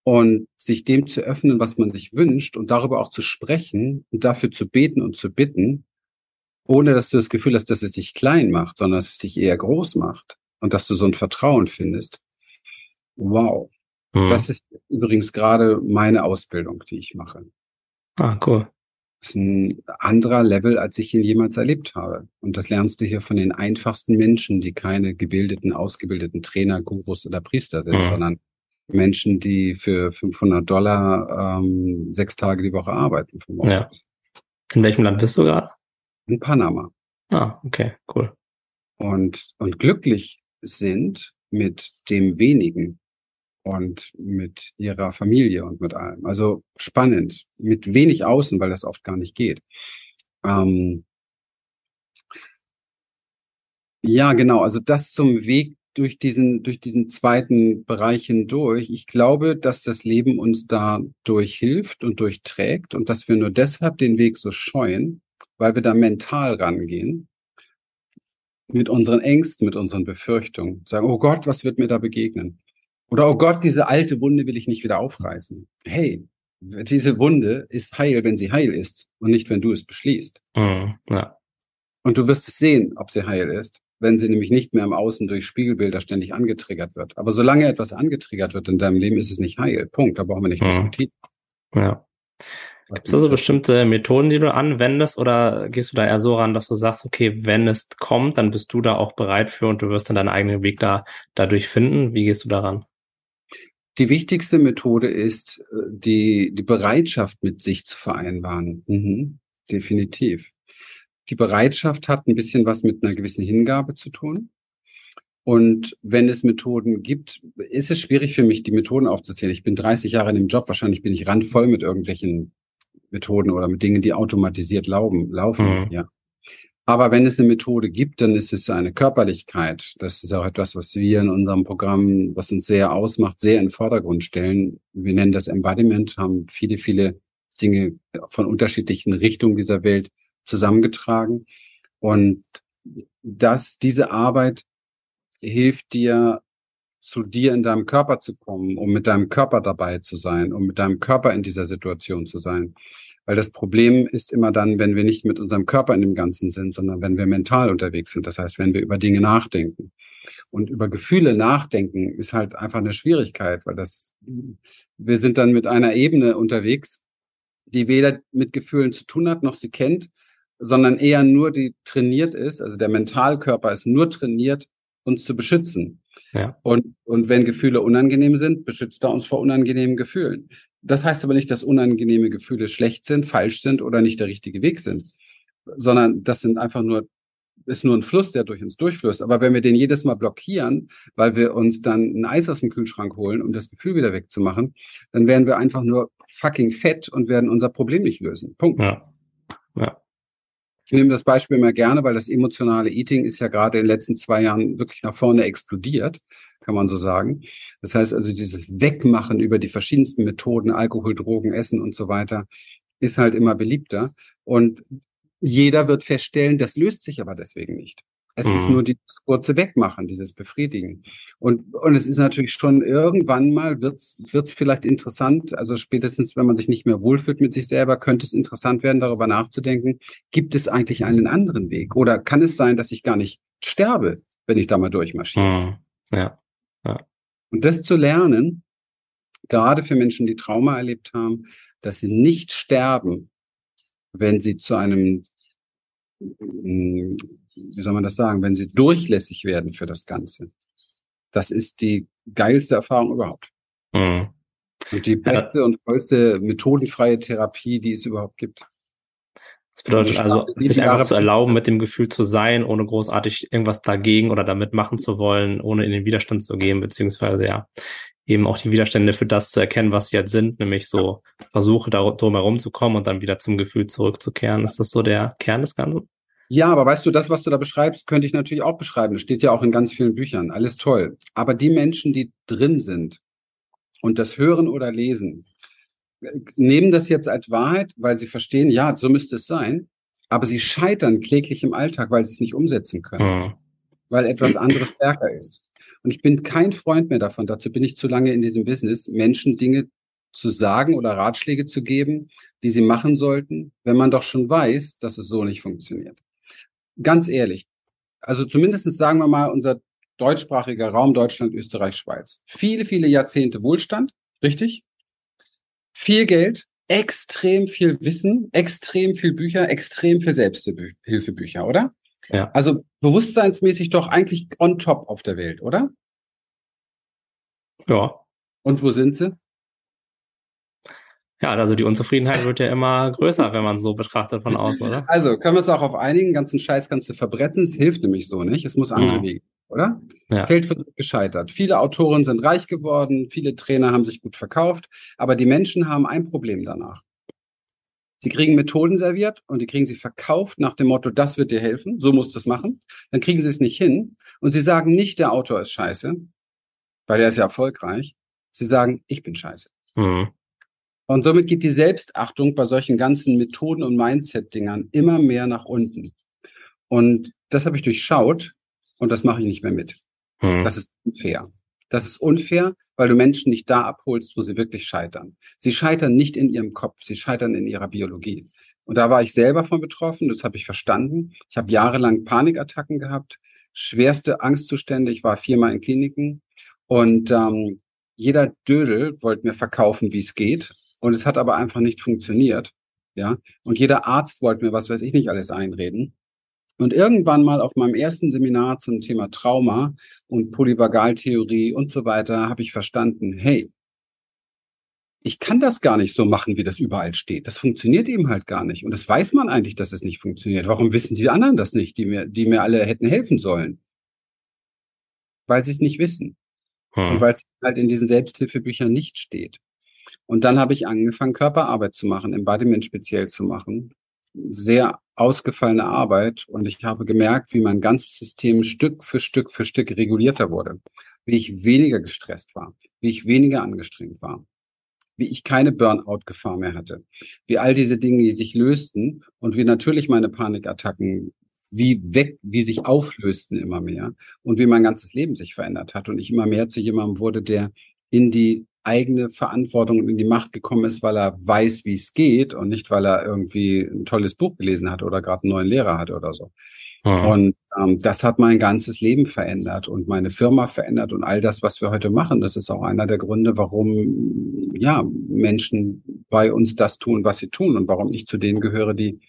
A: und sich dem zu öffnen, was man sich wünscht und darüber auch zu sprechen und dafür zu beten und zu bitten, ohne dass du das Gefühl hast, dass es dich klein macht, sondern dass es dich eher groß macht und dass du so ein Vertrauen findest. Wow. Mhm. Das ist übrigens gerade meine Ausbildung, die ich mache.
B: Ah, cool.
A: Das ist ein anderer Level, als ich ihn jemals erlebt habe. Und das lernst du hier von den einfachsten Menschen, die keine gebildeten, ausgebildeten Trainer, Gurus oder Priester sind, mhm. sondern Menschen, die für 500 Dollar ähm, sechs Tage die Woche arbeiten.
B: Ja. In welchem Land bist du gerade?
A: In Panama.
B: Ah, okay, cool.
A: Und, und glücklich sind mit dem wenigen, und mit ihrer Familie und mit allem. Also spannend, mit wenig Außen, weil das oft gar nicht geht. Ähm ja, genau, also das zum Weg durch diesen, durch diesen zweiten Bereich hindurch. Ich glaube, dass das Leben uns da durchhilft und durchträgt und dass wir nur deshalb den Weg so scheuen, weil wir da mental rangehen mit unseren Ängsten, mit unseren Befürchtungen. Sagen, oh Gott, was wird mir da begegnen? Oder, oh Gott, diese alte Wunde will ich nicht wieder aufreißen. Hey, diese Wunde ist heil, wenn sie heil ist und nicht, wenn du es beschließt. Mhm, ja. Und du wirst es sehen, ob sie heil ist, wenn sie nämlich nicht mehr im Außen durch Spiegelbilder ständig angetriggert wird. Aber solange etwas angetriggert wird in deinem Leben, ist es nicht heil. Punkt. Da brauchen wir nicht mhm. diskutieren.
B: Ja. Gibt es also bestimmte Methoden, die du anwendest, oder gehst du da eher so ran, dass du sagst, okay, wenn es kommt, dann bist du da auch bereit für und du wirst dann deinen eigenen Weg da dadurch finden? Wie gehst du daran?
A: Die wichtigste Methode ist, äh, die, die Bereitschaft mit sich zu vereinbaren. Mhm, definitiv. Die Bereitschaft hat ein bisschen was mit einer gewissen Hingabe zu tun. Und wenn es Methoden gibt, ist es schwierig für mich, die Methoden aufzuzählen. Ich bin 30 Jahre in dem Job, wahrscheinlich bin ich randvoll mit irgendwelchen Methoden oder mit Dingen, die automatisiert laufen. laufen mhm. ja. Aber wenn es eine Methode gibt, dann ist es eine Körperlichkeit. Das ist auch etwas, was wir in unserem Programm, was uns sehr ausmacht, sehr in den Vordergrund stellen. Wir nennen das Embodiment, haben viele, viele Dinge von unterschiedlichen Richtungen dieser Welt zusammengetragen. Und dass diese Arbeit hilft dir, zu dir in deinem Körper zu kommen, um mit deinem Körper dabei zu sein, um mit deinem Körper in dieser Situation zu sein. Weil das Problem ist immer dann, wenn wir nicht mit unserem Körper in dem Ganzen sind, sondern wenn wir mental unterwegs sind. Das heißt, wenn wir über Dinge nachdenken. Und über Gefühle nachdenken ist halt einfach eine Schwierigkeit, weil das, wir sind dann mit einer Ebene unterwegs, die weder mit Gefühlen zu tun hat, noch sie kennt, sondern eher nur die trainiert ist. Also der Mentalkörper ist nur trainiert, uns zu beschützen. Ja. Und, und wenn Gefühle unangenehm sind, beschützt er uns vor unangenehmen Gefühlen. Das heißt aber nicht, dass unangenehme Gefühle schlecht sind, falsch sind oder nicht der richtige Weg sind, sondern das sind einfach nur ist nur ein Fluss, der durch uns durchfließt. Aber wenn wir den jedes Mal blockieren, weil wir uns dann ein Eis aus dem Kühlschrank holen, um das Gefühl wieder wegzumachen, dann werden wir einfach nur fucking fett und werden unser Problem nicht lösen. Punkt. Ja. ja. Ich nehme das Beispiel immer gerne, weil das emotionale Eating ist ja gerade in den letzten zwei Jahren wirklich nach vorne explodiert, kann man so sagen. Das heißt also, dieses Wegmachen über die verschiedensten Methoden, Alkohol, Drogen, Essen und so weiter, ist halt immer beliebter. Und jeder wird feststellen, das löst sich aber deswegen nicht. Es mhm. ist nur die kurze Wegmachen, dieses Befriedigen. Und, und es ist natürlich schon irgendwann mal wird's, wird's vielleicht interessant, also spätestens, wenn man sich nicht mehr wohlfühlt mit sich selber, könnte es interessant werden, darüber nachzudenken, gibt es eigentlich einen anderen Weg? Oder kann es sein, dass ich gar nicht sterbe, wenn ich da mal durchmarschiere?
B: Mhm. Ja.
A: Und das zu lernen, gerade für Menschen, die Trauma erlebt haben, dass sie nicht sterben, wenn sie zu einem hm, wie soll man das sagen, wenn sie durchlässig werden für das Ganze. Das ist die geilste Erfahrung überhaupt. Mhm. Und die beste ja. und tollste methodenfreie Therapie, die es überhaupt gibt.
B: Das bedeutet also, sich einfach zu erlauben, mit dem Gefühl zu sein, ohne großartig irgendwas dagegen oder damit machen zu wollen, ohne in den Widerstand zu gehen, beziehungsweise ja, eben auch die Widerstände für das zu erkennen, was sie jetzt sind, nämlich so Versuche, darum herum zu kommen und dann wieder zum Gefühl zurückzukehren. Ist das so der Kern des Ganzen?
A: Ja, aber weißt du, das, was du da beschreibst, könnte ich natürlich auch beschreiben. Das steht ja auch in ganz vielen Büchern. Alles toll. Aber die Menschen, die drin sind und das hören oder lesen, nehmen das jetzt als Wahrheit, weil sie verstehen, ja, so müsste es sein. Aber sie scheitern kläglich im Alltag, weil sie es nicht umsetzen können. Mhm. Weil etwas anderes stärker ist. Und ich bin kein Freund mehr davon. Dazu bin ich zu lange in diesem Business, Menschen Dinge zu sagen oder Ratschläge zu geben, die sie machen sollten, wenn man doch schon weiß, dass es so nicht funktioniert ganz ehrlich, also zumindestens sagen wir mal, unser deutschsprachiger Raum Deutschland, Österreich, Schweiz. Viele, viele Jahrzehnte Wohlstand, richtig? Viel Geld, extrem viel Wissen, extrem viel Bücher, extrem viel Selbsthilfebücher, oder? Ja. Also bewusstseinsmäßig doch eigentlich on top auf der Welt, oder?
B: Ja.
A: Und wo sind sie?
B: Ja, also die Unzufriedenheit wird ja immer größer, wenn man so betrachtet von außen, oder?
A: Also können wir es auch auf einigen ganzen Scheiß kannst du verbretzen. Es hilft nämlich so nicht. Es muss andere mhm. Wege, oder? Ja. Feld wird gescheitert. Viele Autoren sind reich geworden, viele Trainer haben sich gut verkauft, aber die Menschen haben ein Problem danach. Sie kriegen Methoden serviert und die kriegen sie verkauft nach dem Motto, das wird dir helfen, so musst du es machen. Dann kriegen sie es nicht hin und sie sagen nicht, der Autor ist scheiße, weil er ist ja erfolgreich. Sie sagen, ich bin scheiße. Mhm. Und somit geht die Selbstachtung bei solchen ganzen Methoden und Mindset-Dingern immer mehr nach unten. Und das habe ich durchschaut und das mache ich nicht mehr mit. Hm. Das ist unfair. Das ist unfair, weil du Menschen nicht da abholst, wo sie wirklich scheitern. Sie scheitern nicht in ihrem Kopf, sie scheitern in ihrer Biologie. Und da war ich selber von betroffen, das habe ich verstanden. Ich habe jahrelang Panikattacken gehabt, schwerste Angstzustände. Ich war viermal in Kliniken und ähm, jeder Dödel wollte mir verkaufen, wie es geht. Und es hat aber einfach nicht funktioniert. Ja. Und jeder Arzt wollte mir was weiß ich nicht alles einreden. Und irgendwann mal auf meinem ersten Seminar zum Thema Trauma und Polyvagaltheorie und so weiter habe ich verstanden, hey, ich kann das gar nicht so machen, wie das überall steht. Das funktioniert eben halt gar nicht. Und das weiß man eigentlich, dass es nicht funktioniert. Warum wissen die anderen das nicht, die mir, die mir alle hätten helfen sollen? Weil sie es nicht wissen. Hm. Und weil es halt in diesen Selbsthilfebüchern nicht steht. Und dann habe ich angefangen, Körperarbeit zu machen, Embodiment speziell zu machen. Sehr ausgefallene Arbeit. Und ich habe gemerkt, wie mein ganzes System Stück für Stück für Stück regulierter wurde. Wie ich weniger gestresst war, wie ich weniger angestrengt war, wie ich keine Burnout-Gefahr mehr hatte, wie all diese Dinge sich lösten und wie natürlich meine Panikattacken wie weg, wie sich auflösten immer mehr und wie mein ganzes Leben sich verändert hat und ich immer mehr zu jemandem wurde, der in die eigene Verantwortung und in die Macht gekommen ist, weil er weiß, wie es geht und nicht, weil er irgendwie ein tolles Buch gelesen hat oder gerade einen neuen Lehrer hat oder so. Mhm. Und ähm, das hat mein ganzes Leben verändert und meine Firma verändert und all das, was wir heute machen. Das ist auch einer der Gründe, warum ja Menschen bei uns das tun, was sie tun und warum ich zu denen gehöre, die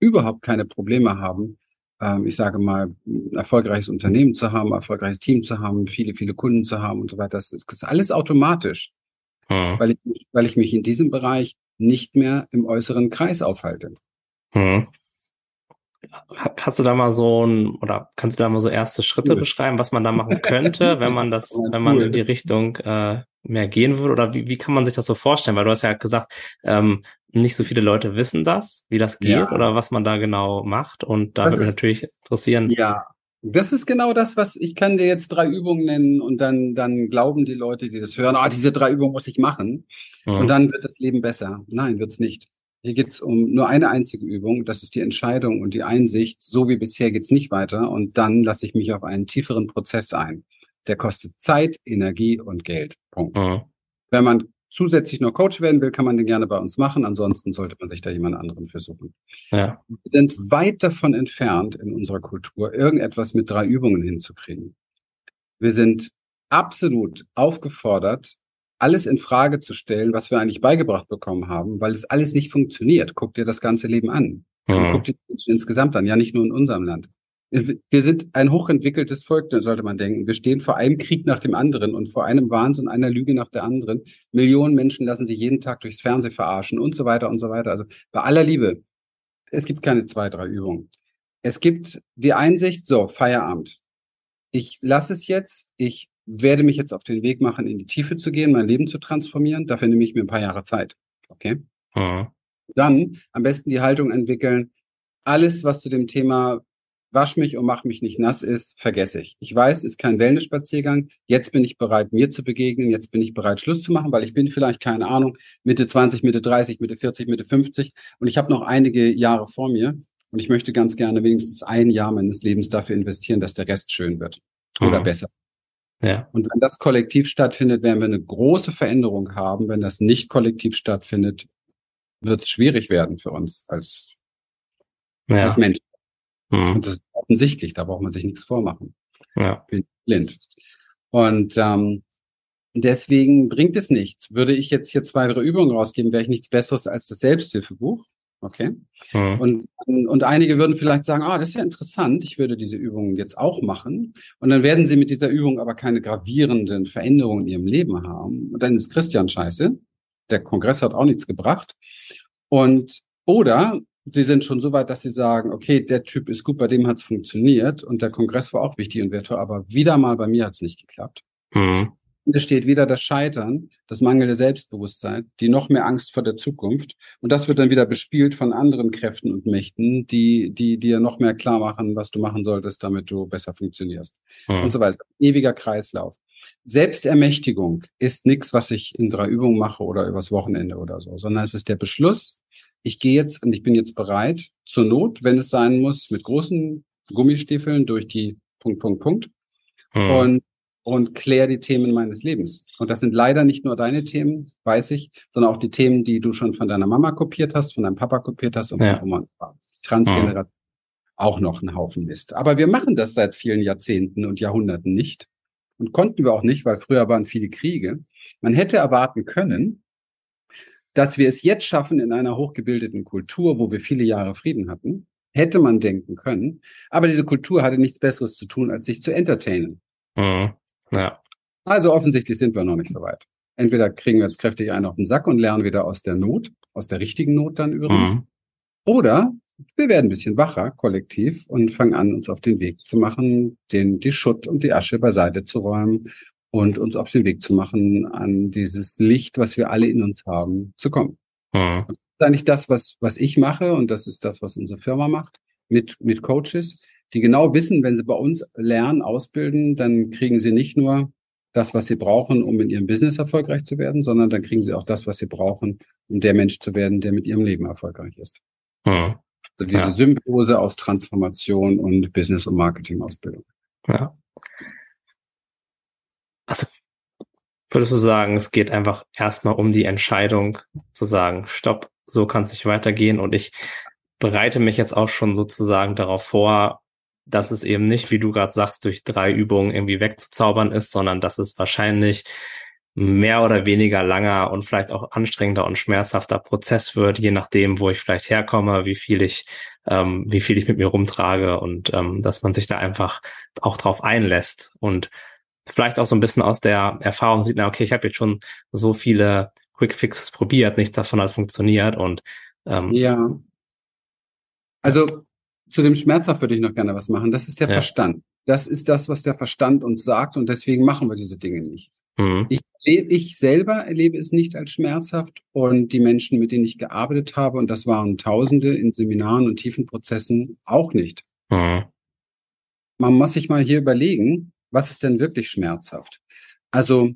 A: überhaupt keine Probleme haben. Ähm, ich sage mal, ein erfolgreiches Unternehmen zu haben, ein erfolgreiches Team zu haben, viele, viele Kunden zu haben und so weiter. Das ist alles automatisch, mhm. weil, ich, weil ich mich in diesem Bereich nicht mehr im äußeren Kreis aufhalte. Mhm.
B: Hast du da mal so ein, oder kannst du da mal so erste Schritte cool. beschreiben, was man da machen könnte, wenn man das, wenn man in die Richtung äh, mehr gehen würde? Oder wie, wie kann man sich das so vorstellen? Weil du hast ja gesagt, ähm, nicht so viele Leute wissen das, wie das geht ja. oder was man da genau macht. Und da das würde mich natürlich interessieren.
A: Ja, das ist genau das, was ich kann dir jetzt drei Übungen nennen und dann, dann glauben die Leute, die das hören, ah, diese drei Übungen muss ich machen. Mhm. Und dann wird das Leben besser. Nein, wird's nicht. Hier geht's um nur eine einzige Übung. Das ist die Entscheidung und die Einsicht. So wie bisher geht's nicht weiter. Und dann lasse ich mich auf einen tieferen Prozess ein. Der kostet Zeit, Energie und Geld. Punkt. Mhm. Wenn man zusätzlich noch Coach werden will, kann man den gerne bei uns machen. Ansonsten sollte man sich da jemand anderen versuchen. Ja. Wir sind weit davon entfernt in unserer Kultur, irgendetwas mit drei Übungen hinzukriegen. Wir sind absolut aufgefordert, alles in Frage zu stellen, was wir eigentlich beigebracht bekommen haben, weil es alles nicht funktioniert. Guck dir das ganze Leben an. Mhm. Guck dir insgesamt an, ja nicht nur in unserem Land. Wir sind ein hochentwickeltes Volk, sollte man denken. Wir stehen vor einem Krieg nach dem anderen und vor einem Wahnsinn, einer Lüge nach der anderen. Millionen Menschen lassen sich jeden Tag durchs Fernsehen verarschen und so weiter und so weiter. Also bei aller Liebe, es gibt keine zwei, drei Übungen. Es gibt die Einsicht, so, Feierabend. Ich lasse es jetzt, ich werde mich jetzt auf den Weg machen, in die Tiefe zu gehen, mein Leben zu transformieren. Dafür nehme ich mir ein paar Jahre Zeit. Okay? Mhm. Dann am besten die Haltung entwickeln. Alles, was zu dem Thema wasch mich und mach mich nicht nass ist, vergesse ich. Ich weiß, es ist kein Wellnessspaziergang. Jetzt bin ich bereit, mir zu begegnen. Jetzt bin ich bereit, Schluss zu machen, weil ich bin vielleicht, keine Ahnung, Mitte 20, Mitte 30, Mitte 40, Mitte 50 und ich habe noch einige Jahre vor mir. Und ich möchte ganz gerne wenigstens ein Jahr meines Lebens dafür investieren, dass der Rest schön wird oder mhm. besser. Ja. Und wenn das kollektiv stattfindet, werden wir eine große Veränderung haben. Wenn das nicht kollektiv stattfindet, wird es schwierig werden für uns als, ja. als Menschen. Mhm. Und das ist offensichtlich, da braucht man sich nichts vormachen. Ja. Bin blind. Und ähm, deswegen bringt es nichts. Würde ich jetzt hier zwei, drei Übungen rausgeben, wäre ich nichts Besseres als das Selbsthilfebuch. Okay. Mhm. Und, und einige würden vielleicht sagen, ah, das ist ja interessant, ich würde diese Übungen jetzt auch machen. Und dann werden sie mit dieser Übung aber keine gravierenden Veränderungen in ihrem Leben haben. Und dann ist Christian scheiße. Der Kongress hat auch nichts gebracht. Und oder sie sind schon so weit, dass sie sagen, okay, der Typ ist gut, bei dem hat es funktioniert und der Kongress war auch wichtig und wertvoll, aber wieder mal bei mir hat es nicht geklappt. Mhm es steht wieder das Scheitern, das mangelnde Selbstbewusstsein, die noch mehr Angst vor der Zukunft. Und das wird dann wieder bespielt von anderen Kräften und Mächten, die, die dir noch mehr klar machen, was du machen solltest, damit du besser funktionierst. Mhm. Und so weiter. Ewiger Kreislauf. Selbstermächtigung ist nichts, was ich in drei Übungen mache oder übers Wochenende oder so, sondern es ist der Beschluss, ich gehe jetzt und ich bin jetzt bereit, zur Not, wenn es sein muss, mit großen Gummistiefeln durch die Punkt, Punkt, Punkt. Mhm. Und und kläre die Themen meines Lebens. Und das sind leider nicht nur deine Themen, weiß ich, sondern auch die Themen, die du schon von deiner Mama kopiert hast, von deinem Papa kopiert hast und ja. von Oma Transgeneration. Mhm. Auch noch ein Haufen Mist. Aber wir machen das seit vielen Jahrzehnten und Jahrhunderten nicht. Und konnten wir auch nicht, weil früher waren viele Kriege. Man hätte erwarten können, dass wir es jetzt schaffen in einer hochgebildeten Kultur, wo wir viele Jahre Frieden hatten, hätte man denken können. Aber diese Kultur hatte nichts Besseres zu tun, als sich zu entertainen. Mhm. Ja. Also offensichtlich sind wir noch nicht so weit. Entweder kriegen wir jetzt kräftig einen auf den Sack und lernen wieder aus der Not, aus der richtigen Not dann übrigens. Mhm. Oder wir werden ein bisschen wacher, kollektiv, und fangen an, uns auf den Weg zu machen, den, die Schutt und die Asche beiseite zu räumen und uns auf den Weg zu machen, an dieses Licht, was wir alle in uns haben, zu kommen. Mhm. Das ist eigentlich das, was, was ich mache, und das ist das, was unsere Firma macht, mit, mit Coaches die genau wissen, wenn sie bei uns lernen, ausbilden, dann kriegen sie nicht nur das, was sie brauchen, um in ihrem Business erfolgreich zu werden, sondern dann kriegen sie auch das, was sie brauchen, um der Mensch zu werden, der mit ihrem Leben erfolgreich ist. Hm. So diese ja. Symbiose aus Transformation und Business- und Marketing-Ausbildung.
B: Ja. Also würdest du sagen, es geht einfach erstmal um die Entscheidung zu sagen, stopp, so kann es nicht weitergehen. Und ich bereite mich jetzt auch schon sozusagen darauf vor, dass es eben nicht, wie du gerade sagst, durch drei Übungen irgendwie wegzuzaubern ist, sondern dass es wahrscheinlich mehr oder weniger langer und vielleicht auch anstrengender und schmerzhafter Prozess wird, je nachdem, wo ich vielleicht herkomme, wie viel ich, ähm, wie viel ich mit mir rumtrage und ähm, dass man sich da einfach auch drauf einlässt. Und vielleicht auch so ein bisschen aus der Erfahrung sieht, na okay, ich habe jetzt schon so viele Quick Fixes probiert, nichts davon hat funktioniert und
A: ähm, ja. Also zu dem Schmerzhaft würde ich noch gerne was machen. Das ist der ja. Verstand. Das ist das, was der Verstand uns sagt und deswegen machen wir diese Dinge nicht. Mhm. Ich, ich selber erlebe es nicht als schmerzhaft und die Menschen, mit denen ich gearbeitet habe, und das waren Tausende in Seminaren und tiefen Prozessen, auch nicht. Mhm. Man muss sich mal hier überlegen, was ist denn wirklich schmerzhaft? Also,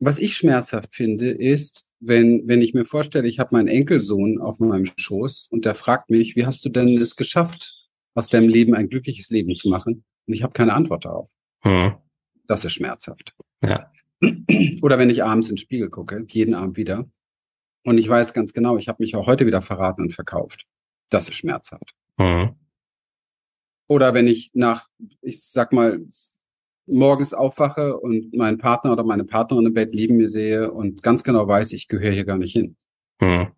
A: was ich schmerzhaft finde, ist, wenn, wenn ich mir vorstelle, ich habe meinen Enkelsohn auf meinem Schoß und der fragt mich, wie hast du denn es geschafft, aus deinem Leben ein glückliches Leben zu machen? Und ich habe keine Antwort darauf. Mhm. Das ist schmerzhaft. Ja. Oder wenn ich abends in den Spiegel gucke, jeden Abend wieder, und ich weiß ganz genau, ich habe mich auch heute wieder verraten und verkauft. Das ist schmerzhaft. Mhm. Oder wenn ich nach, ich sag mal, morgens aufwache und meinen Partner oder meine Partnerin im Bett neben mir sehe und ganz genau weiß, ich gehöre hier gar nicht hin. Mhm.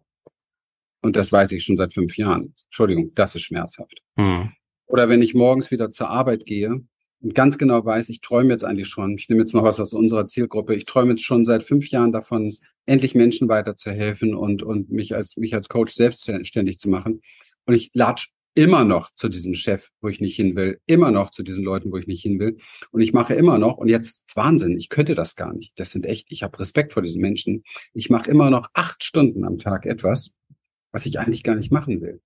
A: Und das weiß ich schon seit fünf Jahren. Entschuldigung, das ist schmerzhaft. Mhm. Oder wenn ich morgens wieder zur Arbeit gehe und ganz genau weiß, ich träume jetzt eigentlich schon, ich nehme jetzt mal was aus unserer Zielgruppe, ich träume jetzt schon seit fünf Jahren davon, endlich Menschen weiterzuhelfen und, und mich als, mich als Coach selbstständig zu machen. Und ich latsch immer noch zu diesem Chef, wo ich nicht hin will, immer noch zu diesen Leuten, wo ich nicht hin will. Und ich mache immer noch, und jetzt Wahnsinn, ich könnte das gar nicht. Das sind echt, ich habe Respekt vor diesen Menschen. Ich mache immer noch acht Stunden am Tag etwas, was ich eigentlich gar nicht machen will.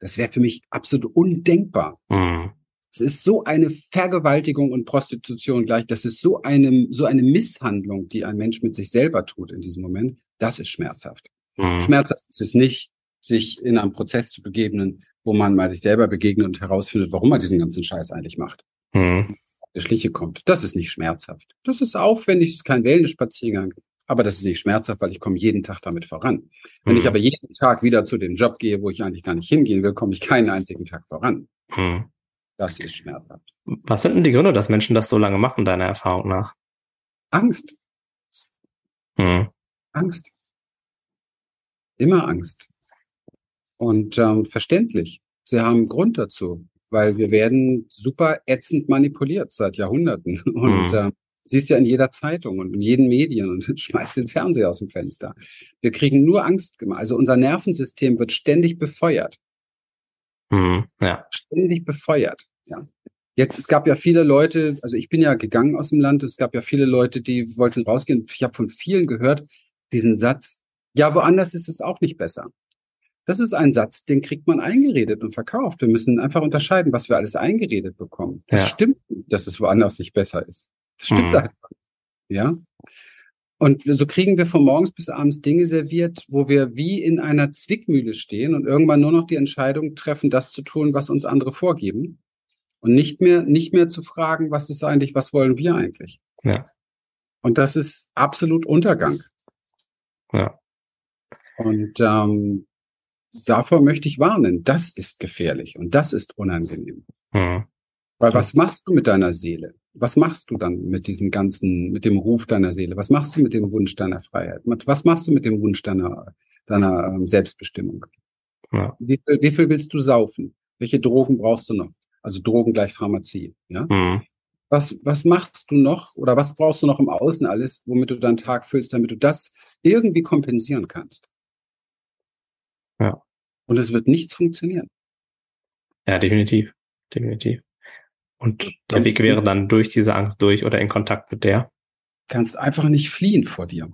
A: Das wäre für mich absolut undenkbar. Mhm. Es ist so eine Vergewaltigung und Prostitution gleich. Das ist so eine, so eine Misshandlung, die ein Mensch mit sich selber tut in diesem Moment. Das ist schmerzhaft. Mhm. Schmerzhaft ist es nicht, sich in einen Prozess zu begeben, wo man mal sich selber begegnet und herausfindet, warum man diesen ganzen Scheiß eigentlich macht. Mhm. Der Schliche kommt. Das ist nicht schmerzhaft. Das ist aufwendig, das ist kein Wellness-Spaziergang. Aber das ist nicht schmerzhaft, weil ich komme jeden Tag damit voran. Wenn mhm. ich aber jeden Tag wieder zu dem Job gehe, wo ich eigentlich gar nicht hingehen will, komme ich keinen einzigen Tag voran. Mhm. Das ist schmerzhaft.
B: Was sind denn die Gründe, dass Menschen das so lange machen, deiner Erfahrung nach?
A: Angst. Mhm. Angst. Immer Angst. Und ähm, verständlich. Sie haben Grund dazu, weil wir werden super ätzend manipuliert seit Jahrhunderten. Und mhm. äh, siehst ja in jeder Zeitung und in jeden Medien und schmeißt den Fernseher aus dem Fenster. Wir kriegen nur Angst gemacht. Also unser Nervensystem wird ständig befeuert. Mhm, ja. Ständig befeuert. Ja. Jetzt, es gab ja viele Leute, also ich bin ja gegangen aus dem Land, es gab ja viele Leute, die wollten rausgehen. Ich habe von vielen gehört, diesen Satz, ja, woanders ist es auch nicht besser. Das ist ein Satz, den kriegt man eingeredet und verkauft. Wir müssen einfach unterscheiden, was wir alles eingeredet bekommen. Das ja. stimmt, dass es woanders nicht besser ist. Das stimmt mhm. einfach. Ja. Und so kriegen wir von morgens bis abends Dinge serviert, wo wir wie in einer Zwickmühle stehen und irgendwann nur noch die Entscheidung treffen, das zu tun, was uns andere vorgeben. Und nicht mehr, nicht mehr zu fragen, was ist eigentlich, was wollen wir eigentlich? Ja. Und das ist absolut Untergang. Ja. Und ähm, davor möchte ich warnen. Das ist gefährlich und das ist unangenehm. Mhm. Weil was machst du mit deiner Seele? Was machst du dann mit diesem ganzen, mit dem Ruf deiner Seele? Was machst du mit dem Wunsch deiner Freiheit? Was machst du mit dem Wunsch deiner, deiner ähm, Selbstbestimmung? Ja. Wie, viel, wie viel willst du saufen? Welche Drogen brauchst du noch? Also Drogen gleich Pharmazie, ja? Mhm. Was, was machst du noch oder was brauchst du noch im Außen alles, womit du deinen Tag füllst, damit du das irgendwie kompensieren kannst? Ja. Und es wird nichts funktionieren.
B: Ja, definitiv. Definitiv. Und der Weg wäre dann durch diese Angst durch oder in Kontakt mit der?
A: Kannst einfach nicht fliehen vor dir.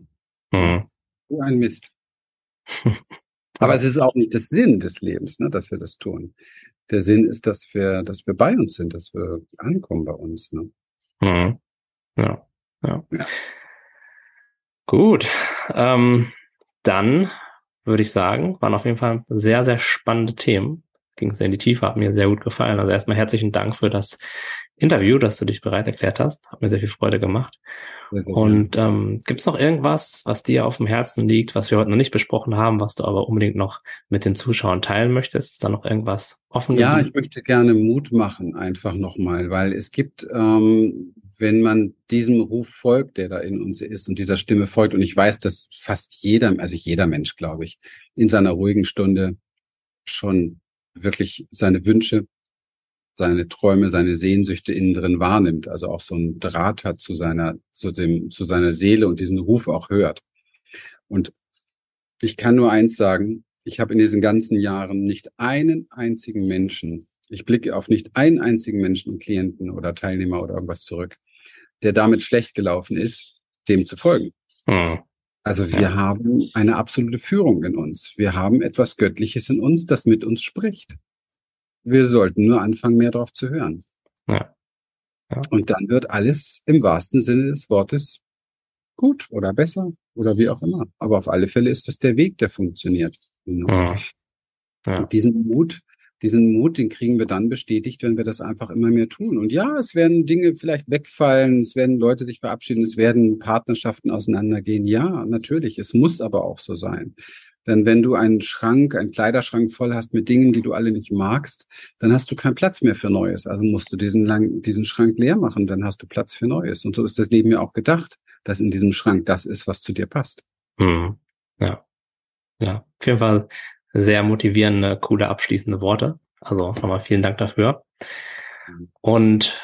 A: Mhm. So ein Mist. Aber es ist auch nicht das Sinn des Lebens, ne, dass wir das tun. Der Sinn ist, dass wir, dass wir bei uns sind, dass wir ankommen bei uns. Ne? Mhm.
B: Ja. ja. ja. Gut. Ähm, dann würde ich sagen. Waren auf jeden Fall sehr, sehr spannende Themen. ging sehr in die Tiefe, hat mir sehr gut gefallen. Also erstmal herzlichen Dank für das Interview, dass du dich bereit erklärt hast. Hat mir sehr viel Freude gemacht. Sehr, sehr Und ähm, gibt es noch irgendwas, was dir auf dem Herzen liegt, was wir heute noch nicht besprochen haben, was du aber unbedingt noch mit den Zuschauern teilen möchtest? Ist da noch irgendwas offen?
A: Ja, ich möchte gerne Mut machen, einfach nochmal, weil es gibt, ähm, wenn man diesem Ruf folgt, der da in uns ist und dieser Stimme folgt, und ich weiß, dass fast jeder, also jeder Mensch, glaube ich, in seiner ruhigen Stunde schon wirklich seine Wünsche, seine Träume, seine Sehnsüchte innen drin wahrnimmt, also auch so ein Draht hat zu seiner, zu dem, zu seiner Seele und diesen Ruf auch hört. Und ich kann nur eins sagen, ich habe in diesen ganzen Jahren nicht einen einzigen Menschen, ich blicke auf nicht einen einzigen Menschen, Klienten oder Teilnehmer oder irgendwas zurück, der damit schlecht gelaufen ist, dem zu folgen. Hm. Also wir ja. haben eine absolute Führung in uns. Wir haben etwas Göttliches in uns, das mit uns spricht. Wir sollten nur anfangen, mehr darauf zu hören. Ja. ja. Und dann wird alles im wahrsten Sinne des Wortes gut oder besser oder wie auch immer. Aber auf alle Fälle ist das der Weg, der funktioniert. Genau. Ja. Ja. Und diesen Mut, diesen Mut, den kriegen wir dann bestätigt, wenn wir das einfach immer mehr tun. Und ja, es werden Dinge vielleicht wegfallen, es werden Leute sich verabschieden, es werden Partnerschaften auseinandergehen. Ja, natürlich. Es muss aber auch so sein. Denn wenn du einen Schrank, einen Kleiderschrank voll hast mit Dingen, die du alle nicht magst, dann hast du keinen Platz mehr für Neues. Also musst du diesen, lang, diesen Schrank leer machen, dann hast du Platz für Neues. Und so ist das Leben ja auch gedacht, dass in diesem Schrank das ist, was zu dir passt.
B: Hm. Ja. Ja, auf jeden Fall sehr motivierende, coole, abschließende Worte. Also nochmal vielen Dank dafür. Und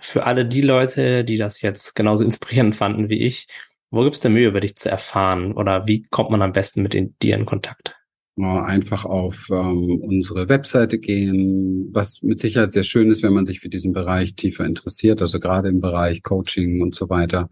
B: für alle die Leute, die das jetzt genauso inspirierend fanden wie ich, wo gibt es denn Mühe, über dich zu erfahren? Oder wie kommt man am besten mit in, dir in Kontakt?
A: Einfach auf ähm, unsere Webseite gehen, was mit Sicherheit sehr schön ist, wenn man sich für diesen Bereich tiefer interessiert, also gerade im Bereich Coaching und so weiter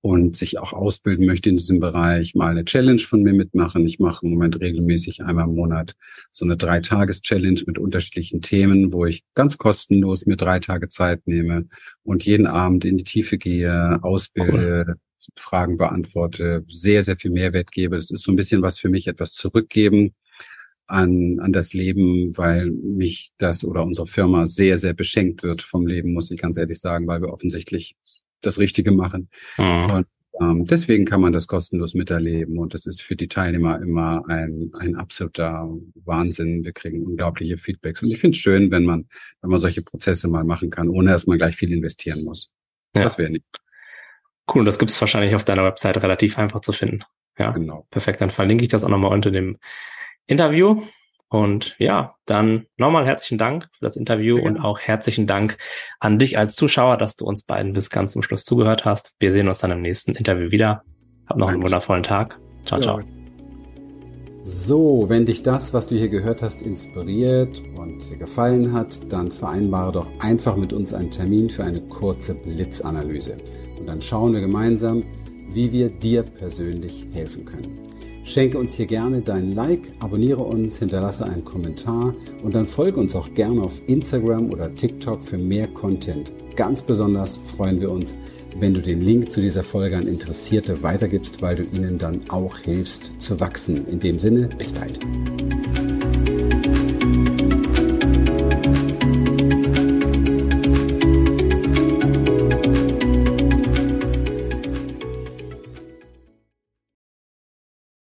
A: und sich auch ausbilden möchte in diesem Bereich, mal eine Challenge von mir mitmachen. Ich mache im Moment regelmäßig einmal im Monat so eine Drei-Tages-Challenge mit unterschiedlichen Themen, wo ich ganz kostenlos mir drei Tage Zeit nehme und jeden Abend in die Tiefe gehe, ausbilde, cool. Fragen beantworte, sehr, sehr viel Mehrwert gebe. Das ist so ein bisschen was für mich, etwas zurückgeben an, an das Leben, weil mich das oder unsere Firma sehr, sehr beschenkt wird vom Leben, muss ich ganz ehrlich sagen, weil wir offensichtlich das Richtige machen. Mhm. Und ähm, deswegen kann man das kostenlos miterleben und das ist für die Teilnehmer immer ein, ein absoluter Wahnsinn. Wir kriegen unglaubliche Feedbacks und ich finde es schön, wenn man, wenn man solche Prozesse mal machen kann, ohne dass man gleich viel investieren muss. Ja. Das wäre nicht.
B: Cool, das gibt's wahrscheinlich auf deiner Website relativ einfach zu finden. Ja, genau. Perfekt, dann verlinke ich das auch nochmal unter dem Interview. Und ja, dann nochmal herzlichen Dank für das Interview ja. und auch herzlichen Dank an dich als Zuschauer, dass du uns beiden bis ganz zum Schluss zugehört hast. Wir sehen uns dann im nächsten Interview wieder. Hab noch Danke. einen wundervollen Tag. Ciao, ja. ciao.
A: So, wenn dich das, was du hier gehört hast, inspiriert und dir gefallen hat, dann vereinbare doch einfach mit uns einen Termin für eine kurze Blitzanalyse. Und dann schauen wir gemeinsam, wie wir dir persönlich helfen können. Schenke uns hier gerne dein Like, abonniere uns, hinterlasse einen Kommentar und dann folge uns auch gerne auf Instagram oder TikTok für mehr Content. Ganz besonders freuen wir uns, wenn du den Link zu dieser Folge an Interessierte weitergibst, weil du ihnen dann auch hilfst zu wachsen. In dem Sinne, bis bald.